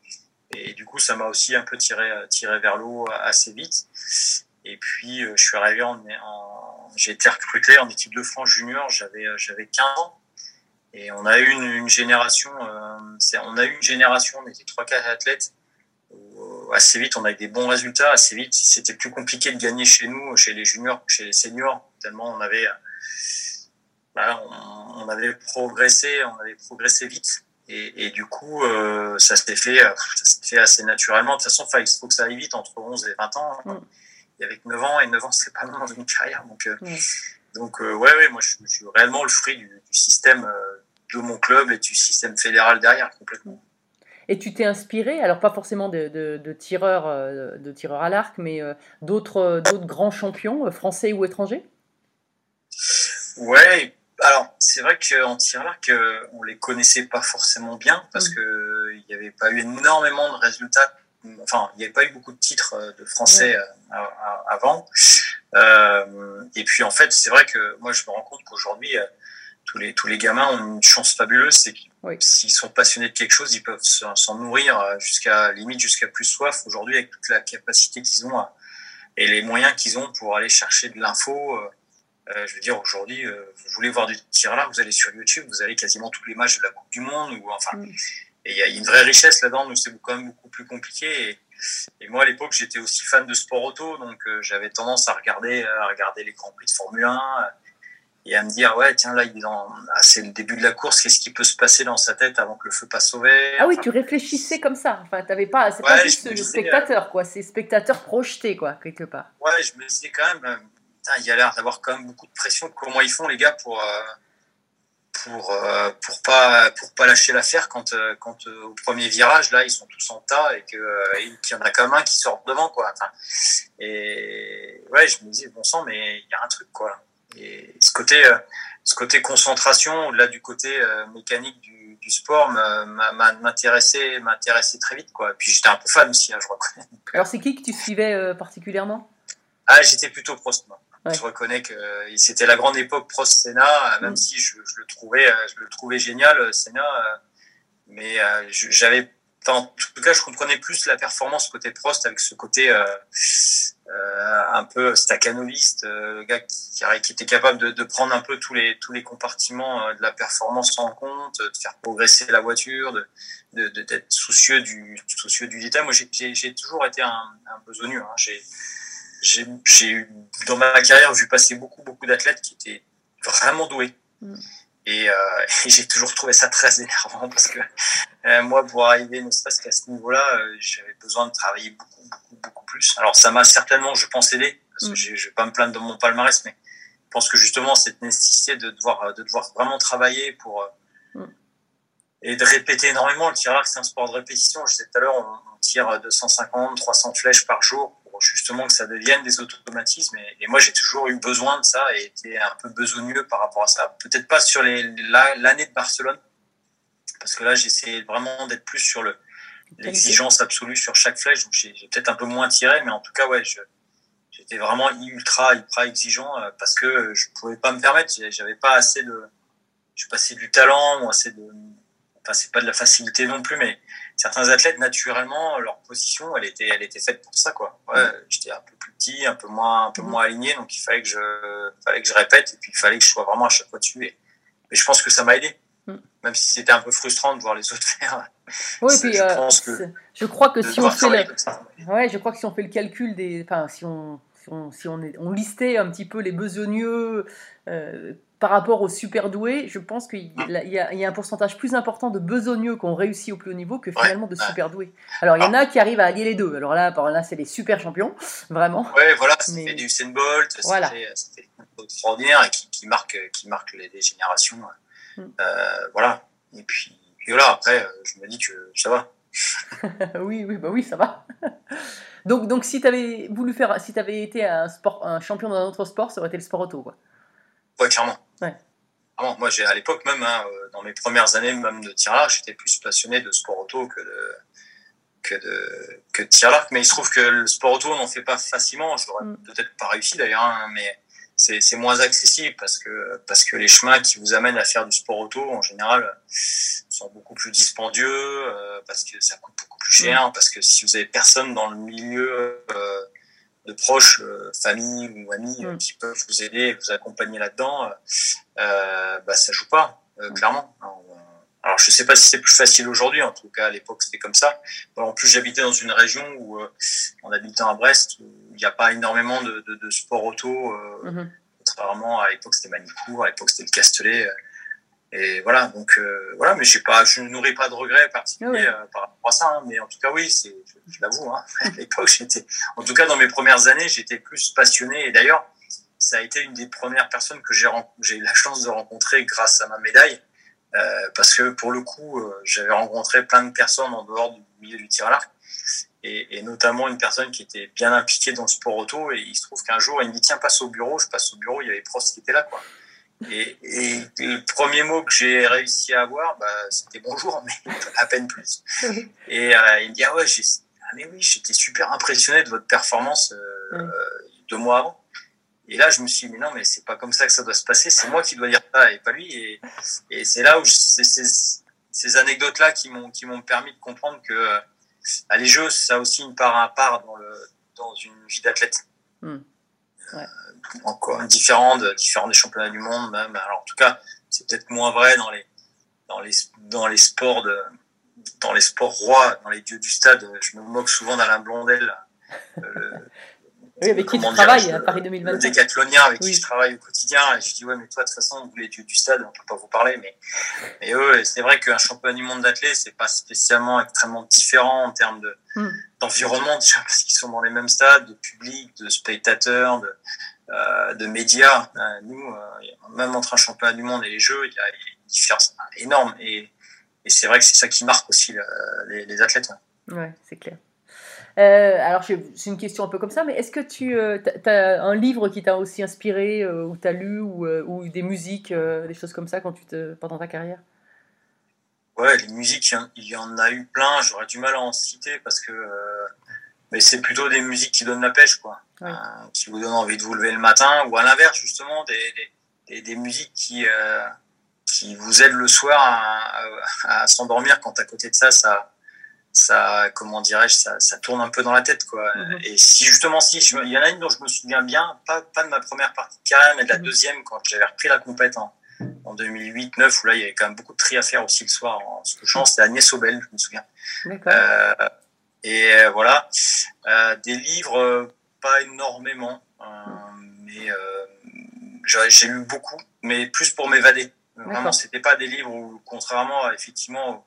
Et du coup, ça m'a aussi un peu tiré, tiré vers l'eau assez vite. Et puis, euh, je suis arrivé en, en j'ai été recruté en équipe de France junior, j'avais j'avais 15 ans. Et on a eu une, une génération, euh, on a eu une génération, on était trois quatre athlètes. Où, assez vite, on a eu des bons résultats. Assez vite, c'était plus compliqué de gagner chez nous, chez les juniors, chez les seniors, tellement on avait, bah, on, avait progressé, on avait progressé vite. Et, et du coup, euh, ça s'est fait, ça s'est fait assez naturellement. De toute façon, il faut que ça aille vite entre 11 et 20 ans. Mm et avec 9 ans, et 9 ans, c'est pas long dans une carrière. Donc, euh, oui. donc euh, ouais, ouais, moi, je, je, suis réellement le fruit du, du système euh, de mon club et du système fédéral derrière, complètement. Et tu t'es inspiré, alors pas forcément de, de, de tireurs, de tireurs à l'arc, mais d'autres, d'autres grands champions, français ou étrangers? Ouais, alors c'est vrai qu'en tir à l'arc, on les connaissait pas forcément bien parce mmh. que il n'y avait pas eu énormément de résultats enfin, il n'y avait pas eu beaucoup de titres euh, de français ouais. avant. Euh, et puis en fait, c'est vrai que moi, je me rends compte qu'aujourd'hui, euh, tous les tous les gamins ont une chance fabuleuse, c'est qu'ils oui. s'ils sont passionnés de quelque chose, ils peuvent s'en nourrir jusqu'à limite jusqu'à plus soif. Aujourd'hui, avec toute la capacité qu'ils ont et les moyens qu'ils ont pour aller chercher de l'info. Euh, je veux dire, aujourd'hui, euh, vous voulez voir du tir là, vous allez sur YouTube, vous avez quasiment tous les matchs de la Coupe du Monde, ou enfin, mm. Et il y a une vraie richesse là-dedans, nous c'est quand même beaucoup plus compliqué. Et, et moi à l'époque j'étais aussi fan de sport auto, donc euh, j'avais tendance à regarder, à regarder les grands prix de Formule 1 euh, et à me dire ouais tiens là ah, c'est le début de la course, qu'est-ce qui peut se passer dans sa tête avant que le feu passe au vert? Ah oui, tu réfléchissais comme ça. Enfin t'avais pas, c'est ouais, pas juste le spectateur quoi, c'est spectateur projeté quoi quelque part. Ouais, je me disais quand même, euh, il y a l'air d'avoir quand même beaucoup de pression. Comment ils font les gars pour euh, pour euh, pour pas pour pas lâcher l'affaire quand euh, quand euh, au premier virage là ils sont tous en tas et que euh, qu'il y en a quand même un qui sort devant quoi enfin, et ouais je me disais bon sang mais il y a un truc quoi et ce côté ce côté concentration au-delà du côté mécanique du du sport m'intéressait m'intéressait très vite. Quoi. Puis j'étais un peu fan aussi, hein, je reconnais. Alors, c'est qui que tu suivais particulièrement? Ah, j'étais plutôt Prost, moi. Ouais. Je reconnais que euh, c'était la grande époque Prost-Senna, euh, même Mm. si je, je le trouvais, euh, je le trouvais génial, Senna. euh, mais euh, j'avais, en tout cas, je comprenais plus la performance côté Prost avec ce côté euh, euh, un peu staccanoviste, euh, le gars qui, qui était capable de, de prendre un peu tous les tous les compartiments de la performance en compte, de faire progresser la voiture, de de- de- d'être soucieux du soucieux du détail. Moi, j'ai- toujours été un, un besogneux. Hein. J'ai j'ai eu dans ma carrière vu passer beaucoup beaucoup d'athlètes qui étaient vraiment doués Mm. et, euh, (laughs) et j'ai toujours trouvé ça très énervant parce que euh, moi pour arriver ne serait-ce qu'à ce niveau-là euh, j'avais besoin de travailler beaucoup beaucoup beaucoup plus alors ça m'a certainement je pense aidé parce que Mm. je vais pas me plaindre de mon palmarès mais je pense que justement cette nécessité de devoir de devoir vraiment travailler pour euh, Mm. et de répéter énormément le tir à l'arc c'est un sport de répétition je disais tout à l'heure on, on tire 250 300 flèches par jour pour justement que ça devienne des automatismes. Et, et moi, j'ai toujours eu besoin de ça et été un peu besogneux par rapport à ça. Peut-être pas sur la- l'année de Barcelone, parce que là, j'essayais vraiment d'être plus sur le l'exigence absolue sur chaque flèche. Donc, j'ai peut-être un peu moins tiré, mais en tout cas, ouais, j'étais vraiment ultra, ultra exigeant euh, parce que je pouvais pas me permettre. J'avais pas assez de, je passais du talent ou assez de, enfin, c'est pas de la facilité non plus, mais certains athlètes, naturellement, leur position, elle était, elle était faite pour ça, quoi. Ouais, j'étais un peu plus petit, un peu moins, un peu moins aligné, donc il fallait que je, fallait que je répète, et puis il fallait que je sois vraiment à chaque fois dessus. Et, et je pense que ça m'a aidé. Mm. Même si c'était un peu frustrant de voir les autres faire. Oui, (laughs) puis je euh, pense que- je crois que si on fait le, ouais, je crois que si on fait le calcul des, enfin, si on, si on, si on, est- on listait un petit peu les besogneux euh, par rapport aux super doués, je pense qu'il y, a- y y un pourcentage plus important de besogneux qui ont réussi au plus haut niveau que finalement de super doués. Alors il y en a qui arrivent à allier les deux. Alors là, par là, c'est les super champions, (laughs) vraiment. Ouais, voilà, c'était Mais- du Usain Bolt, Voilà. c'était extraordinaire et qui, qui marque, qui marque les, les générations. Mm. Euh, voilà. Et puis, puis voilà, après, euh, je me dis que ça va. (laughs) oui, oui, bah oui, ça va. (laughs) donc, donc si tu avais voulu faire, si tu avais été un, sport, un champion dans un autre sport, ça aurait été le sport auto, quoi. Ouais, clairement. Ouais. Clairement. Moi, j'ai à l'époque même, hein, euh, dans mes premières années même de tir à l'arc, j'étais plus passionné de sport auto que de que de que de tir à l'arc. Mais il se trouve que le sport auto, on n'en fait pas facilement. J'aurais Mm. peut-être pas réussi d'ailleurs, hein, mais c'est c'est moins accessible parce que parce que les chemins qui vous amènent à faire du sport auto en général sont beaucoup plus dispendieux euh, parce que ça coûte beaucoup plus cher parce que si vous avez personne dans le milieu euh, de proches, euh, famille ou amis euh, Mm. qui peuvent vous aider, vous accompagner là-dedans, euh, euh, bah ça joue pas euh, clairement. Alors, alors je sais pas si c'est plus facile aujourd'hui, en tout cas à l'époque c'était comme ça. Bon, en plus j'habitais dans une région où en habitant à Brest il n'y a pas énormément de, de, de sport auto. Mhm. Contrairement à l'époque, c'était Manicourt, à l'époque, c'était le Castellet. Et voilà, donc euh, voilà, mais j'ai pas, je ne nourris pas de regrets particuliers Ouais. euh, par rapport à ça. hein, mais en tout cas, oui, c'est, je, je l'avoue. Hein, (laughs) à l'époque, j'étais, en tout cas, dans mes premières années, j'étais plus passionné. Et d'ailleurs, ça a été une des premières personnes que j'ai, j'ai eu la chance de rencontrer grâce à ma médaille, euh, parce que pour le coup, euh, j'avais rencontré plein de personnes en dehors du milieu du tir à l'arc et, et notamment une personne qui était bien impliquée dans le sport auto. Et il se trouve qu'un jour, il me dit Tiens, passe au bureau. Je passe au bureau, il y avait Prost qui était là. Quoi. Et, et le premier mot que j'ai réussi à avoir, bah, c'était bonjour, mais à peine plus. (laughs) Et euh, il me dit Ah ouais, j'ai, ah, mais oui, j'étais super impressionné de votre performance euh, euh, deux mois avant. Et là, je me suis dit, mais non, mais c'est pas comme ça que ça doit se passer. C'est moi qui dois dire ça et pas lui. Et, et c'est là où je- c'est ces, ces anecdotes-là qui m'ont qui m'ont permis de comprendre que euh, les jeux, ça a aussi une part à part dans le dans une vie d'athlète. Hmm. Ouais. Encore différent de différent des championnats du monde même. Alors en tout cas, c'est peut-être moins vrai dans les dans les dans les sports de dans les sports rois, dans les dieux du stade. Je me moque souvent d'Alain Blondel. Euh, le- Oui, avec qui tu travailles à Paris le 2025. décathlonien avec Oui. qui je travaille au quotidien. Et je dis, ouais, mais toi, de toute façon, vous les dieux du stade, on peut pas vous parler. Mais, mais eux, c'est vrai qu'un championnat du monde d'athlètes, c'est pas spécialement extrêmement différent en termes de, Hmm. d'environnement, déjà, parce qu'ils sont dans les mêmes stades, de public, de spectateurs, de, euh, de médias. Euh, nous, euh, même entre un championnat du monde et les jeux, il y a, une différence énorme. Et, et c'est vrai que c'est ça qui marque aussi le- les, les athlètes. Ouais, c'est clair. Euh, alors, c'est une question un peu comme ça, mais est-ce que tu as un livre qui t'a aussi inspiré, euh, ou t'as lu, ou, ou des musiques, des choses comme ça quand tu te, pendant ta carrière? Ouais, les musiques, il y en- a eu plein. J'aurais du mal à en citer parce que, mais c'est plutôt des musiques qui donnent la pêche, quoi, Euh, qui vous donnent envie de vous lever le matin, ou à l'inverse justement des, des, des, des musiques qui euh, qui vous aident le soir à, à, à s'endormir quand à côté de ça, ça ça comment dirais-je ça, ça tourne un peu dans la tête quoi. Mhm. et si justement si je il y en a une dont je me souviens bien pas pas de ma première partie de carrière mais de la Mhm. deuxième quand j'avais repris la compète en, en 2008 9 où là il y avait quand même beaucoup de tri à faire aussi le soir en se couchant c'était Agnès Obel je me souviens. Euh, et euh, voilà. Euh, des livres euh, pas énormément euh, mais euh, j'ai j'ai lu beaucoup mais plus pour m'évader vraiment c'était pas des livres où contrairement à, effectivement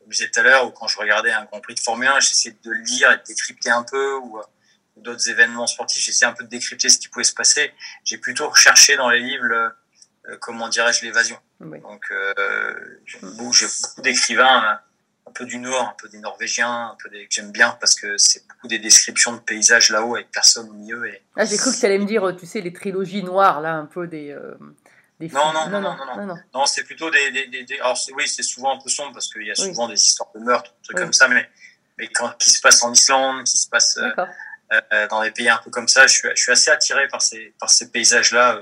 comme je disais tout à l'heure, ou quand je regardais un Grand Prix de Formule 1, j'essayais de le lire et de décrypter un peu, ou euh, d'autres événements sportifs, j'essayais un peu de décrypter ce qui pouvait se passer. J'ai plutôt recherché dans les livres, le- euh, comment dirais-je, l'évasion. Oui. Donc, euh, j'aime beaucoup- j'ai beaucoup d'écrivains, hein, peu du Nord, un peu des Norvégiens, un peu des, que j'aime bien parce que c'est beaucoup des descriptions de paysages là-haut avec personne au milieu. Et... Ah, j'ai cru que tu allais me dire, tu sais, les trilogies noires, là, un peu des. euh, des Non, non, non, non, non, non. non. Non, c'est plutôt des, des, des, des- alors oui, c'est souvent un peu sombre parce qu'il y a Oui. souvent des histoires de meurtres, des trucs Oui. comme ça, mais, mais quand, qui se passent en Islande, qui se passent euh, euh, dans des pays un peu comme ça. Je suis, je suis assez attiré par ces, par ces paysages-là,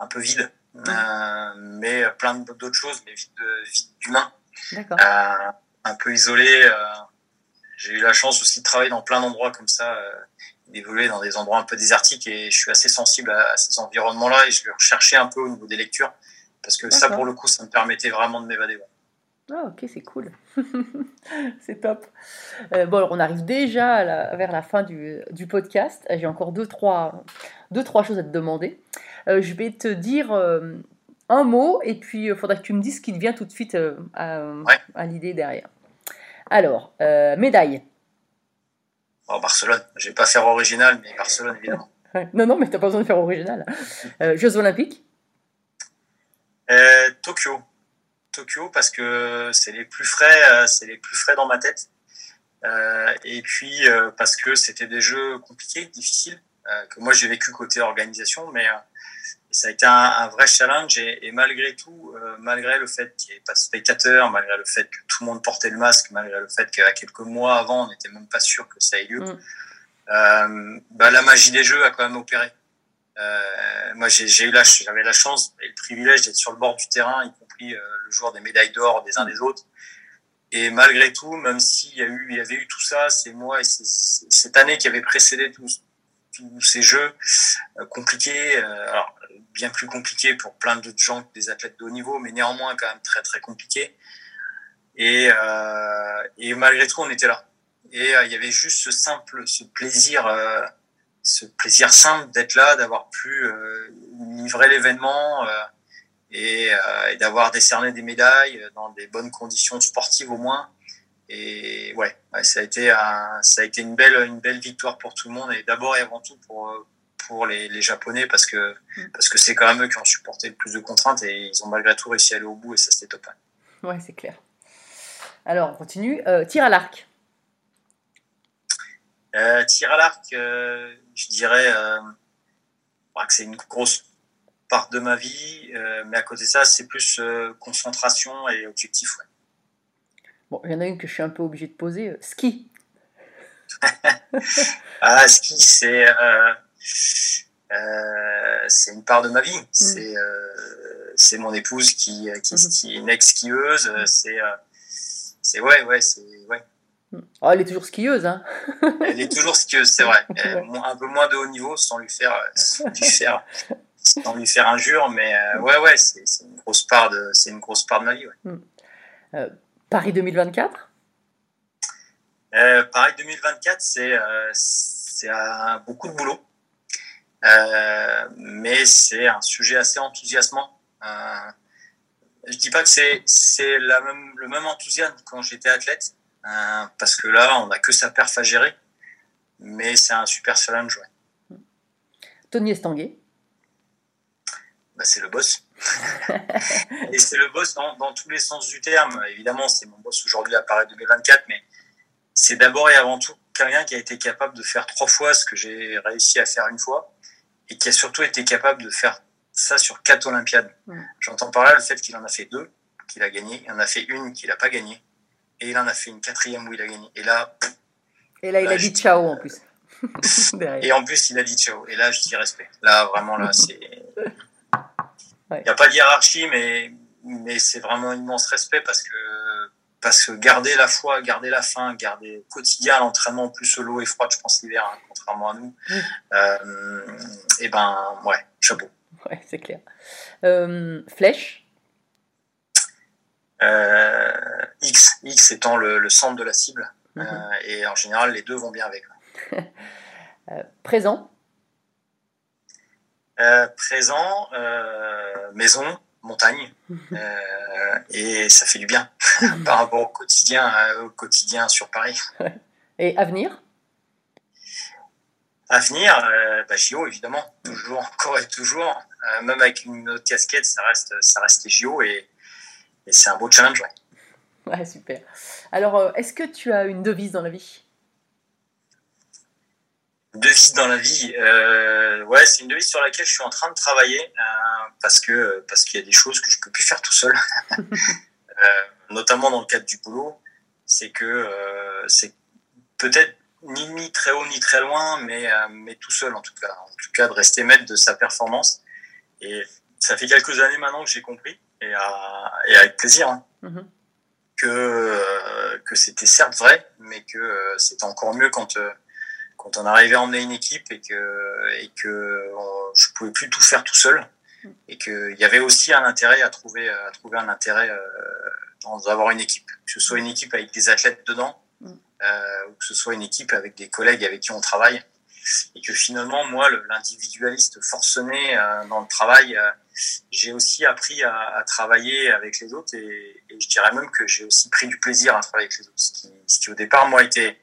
un peu vides, euh, mais plein d'autres choses, mais vides d'humains, euh, un peu isolés. euh. J'ai eu la chance aussi de travailler dans plein d'endroits comme ça, euh, d'évoluer dans des endroits un peu désertiques, et je suis assez sensible à, à ces environnements-là, et je vais rechercher un peu au niveau des lectures, parce que ça, pour le coup, ça me permettait vraiment de m'évader. Ah, ok, c'est cool. (laughs) c'est top. Euh, bon, alors, on arrive déjà à la- vers la fin du, du podcast. J'ai encore deux trois, deux, trois choses à te demander. Euh, je vais te dire euh, un mot et puis il faudra que tu me dises ce qui te vient tout de suite euh, à, Ouais. à l'idée derrière. Alors, euh, médaille. Bon, Barcelone, je vais pas faire original, mais Barcelone, évidemment. (laughs) Non, non, mais t'as pas besoin de faire original. Euh, Jeux Olympiques. Euh, Tokyo. Tokyo parce que c'est les plus frais, euh, c'est les plus frais dans ma tête. Euh, et puis euh, parce que c'était des jeux compliqués, difficiles, euh, que moi j'ai vécu côté organisation, mais ça a été un, un vrai challenge. Et, et malgré tout, euh, malgré le fait qu'il n'y ait pas de spectateurs, malgré le fait que tout le monde portait le masque, malgré le fait qu'à quelques mois avant on n'était même pas sûr que ça ait lieu, Mm. euh, bah, la magie des jeux a quand même opéré. Euh, moi, j'ai eu la, j'avais la chance et le privilège d'être sur le bord du terrain, y compris euh, le jour des médailles d'or des uns des autres. Et malgré tout, même s'il y a eu, il y avait eu tout ça, ces mois et cette année qui avait précédé tous, tous ces jeux euh, compliqués, euh, alors bien plus compliqués pour plein d'autres gens que des athlètes de haut niveau, mais néanmoins quand même très très compliqués. Et, euh, et malgré tout, on était là. Et euh, il y avait juste ce simple, ce plaisir. euh, ce plaisir simple d'être là, d'avoir pu euh, livrer l'événement et, et d'avoir décerné des médailles dans des bonnes conditions sportives au moins. Et ouais, ça a été ça a été une belle, une belle victoire pour tout le monde et d'abord et avant tout pour pour les, les Japonais parce que parce que c'est quand même eux qui ont supporté le plus de contraintes et ils ont malgré tout réussi à aller au bout et ça c'était top. Ouais, c'est clair. Alors, on continue. Euh, tir à l'arc. Euh, tir à l'arc, euh, je dirais euh, bah, que c'est une grosse part de ma vie, euh, mais à côté de ça, c'est plus concentration et objectif. Ouais. Bon, il y en a une que je suis un peu obligée de poser. ski. (laughs) Ah, ski, c'est euh, euh, c'est une part de ma vie. C'est euh, c'est mon épouse qui qui, qui est une ex-skieuse. euh, C'est euh, c'est ouais ouais c'est ouais. Oh, elle est toujours skieuse, hein. (laughs) Elle est toujours skieuse, c'est vrai. (laughs) Ouais. un peu moins de haut niveau, sans lui faire, sans lui faire, (laughs) sans lui faire injure, mais ouais, ouais, c'est une grosse part de, c'est une grosse part de ma vie. Ouais. Paris 2024. Euh, pareil, 2024, c'est c'est beaucoup de boulot, Euh, mais c'est un sujet assez enthousiasmant. Euh, je dis pas que c'est c'est la même le même enthousiasme quand j'étais athlète, euh, parce que là, on n'a que sa perf à gérer, mais c'est un super challenge. Ouais. Tony Estanguet. bah, c'est le boss. (laughs) et c'est le boss dans, dans tous les sens du terme. Évidemment, c'est mon boss aujourd'hui à Paris 2024, mais c'est d'abord et avant tout quelqu'un qui a été capable de faire trois fois ce que j'ai réussi à faire une fois, et qui a surtout été capable de faire ça sur quatre Olympiades. J'entends par là le fait qu'il en a fait deux, qu'il a gagné, il en a fait une qu'il n'a pas gagné, et il en a fait une quatrième où il a gagné. Et là, Et là, il a je- dit ciao en plus. (laughs) Et en plus, il a dit ciao. Et là, je dis respect. Là, vraiment, là, c'est. Il Ouais. n'y a pas de hiérarchie, mais, mais c'est vraiment un immense respect parce que, parce que garder la foi, garder la faim, garder au quotidien l'entraînement, en plus l'eau est froide, je pense, l'hiver, hein, contrairement à nous. Euh, et ben, ouais, chapeau. Ouais, c'est clair. Euh, flèche? Euh, X, X étant le, le centre de la cible. Mhm. Euh, et en général, les deux vont bien avec. (laughs) Présent? Présent, maison, montagne, euh, et ça fait du bien (laughs) par rapport au quotidien, euh, au quotidien sur Paris. Et avenir? À venir, euh, bah, JO évidemment, toujours, encore et toujours, Euh, même avec une autre casquette, ça reste, ça reste les JO et, et c'est un beau challenge. ouais. Ouais, super. Alors, euh, est-ce que tu as une devise dans la vie? Devise dans la vie. Euh, ouais, c'est une devise sur laquelle je suis en train de travailler euh, parce que parce qu'il y a des choses que je peux plus faire tout seul, (laughs) Euh, notamment dans le cadre du boulot. C'est que euh, c'est peut-être ni ni très haut ni très loin, mais euh, mais tout seul en tout cas. En tout cas, de rester maître de sa performance. Et ça fait quelques années maintenant que j'ai compris et, à- et avec plaisir. hein Mhm. que euh, que c'était certes vrai, mais que c'était encore mieux quand quand on arrivait à emmener une équipe et que et que on- je pouvais plus tout faire tout seul et qu'il y avait aussi un intérêt à trouver à trouver un intérêt euh, dans avoir une équipe, que ce soit une équipe avec des athlètes dedans Mm. euh, ou que ce soit une équipe avec des collègues avec qui on travaille et que finalement moi l'individualiste forcené euh, dans le travail euh, j'ai aussi appris à, à travailler avec les autres et, et je dirais même que j'ai aussi pris du plaisir à travailler avec les autres, ce qui, ce qui au départ moi était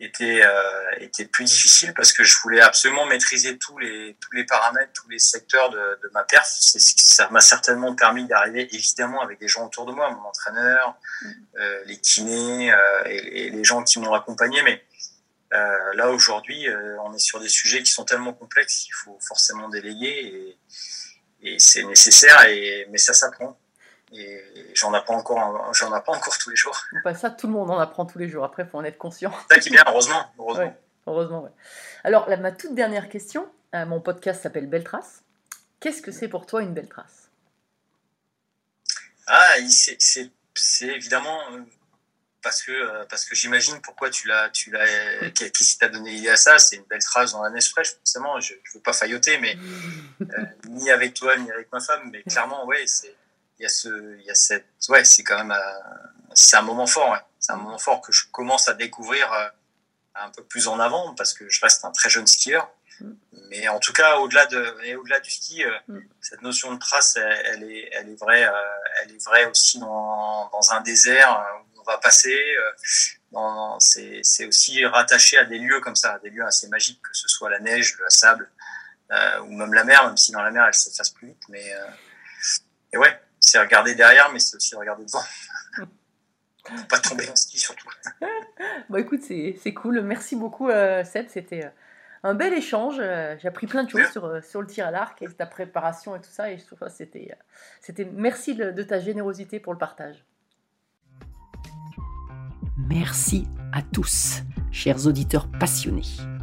était euh, était plus difficile parce que je voulais absolument maîtriser tous les tous les paramètres, tous les secteurs de, de ma perf. C'est ce qui- ça m'a certainement permis d'arriver évidemment avec des gens autour de moi, mon entraîneur, euh, les kinés euh, et, et les gens qui m'ont accompagné, mais euh, là aujourd'hui, euh, on est sur des sujets qui sont tellement complexes qu'il faut forcément déléguer et, et c'est nécessaire. Et mais ça s'apprend. Et j'en apprends encore, j'en apprends encore tous les jours. Enfin, ça, tout le monde en apprend tous les jours. Après, il faut en être conscient. C'est ça qui est bien, heureusement, heureusement. Ouais, heureusement, ouais. Alors, là, ma toute dernière question. euh, mon podcast s'appelle Belle Trace. Qu'est-ce que c'est pour toi une belle trace? Ah, c'est- évidemment euh, parce que euh, parce que j'imagine pourquoi tu l'as tu l'as qui t'a donné l'idée à ça? C'est une belle trace dans la neige fraîche forcément je, je veux pas failloter mais euh, (laughs) ni avec toi ni avec ma femme mais clairement ouais c'est il y a ce il y a cette ouais c'est quand même euh, c'est un moment fort ouais. c'est un moment fort que je commence à découvrir euh, un peu plus en avant parce que je reste un très jeune skieur. Mais en tout cas au-delà de et au-delà du ski euh, cette notion de trace elle, elle est elle est vraie elle est vraie aussi dans, dans un désert où on va passer c'est aussi rattaché à des lieux comme ça à des lieux assez magiques que ce soit la neige le sable euh, ou même la mer même si dans la mer elle s'efface plus vite mais euh, et ouais c'est regarder derrière mais c'est aussi regarder devant (laughs) Faut pas tomber en ski surtout (laughs) Bon, écoute, c'est c'est cool. Merci beaucoup, euh, Seb. C'était euh, un bel échange. Euh, J'ai appris plein de choses sur, euh, sur le tir à l'arc et ta préparation et tout ça. Et je trouve que c'était. c'était merci de, de ta générosité pour le partage. Merci à tous, chers auditeurs passionnés.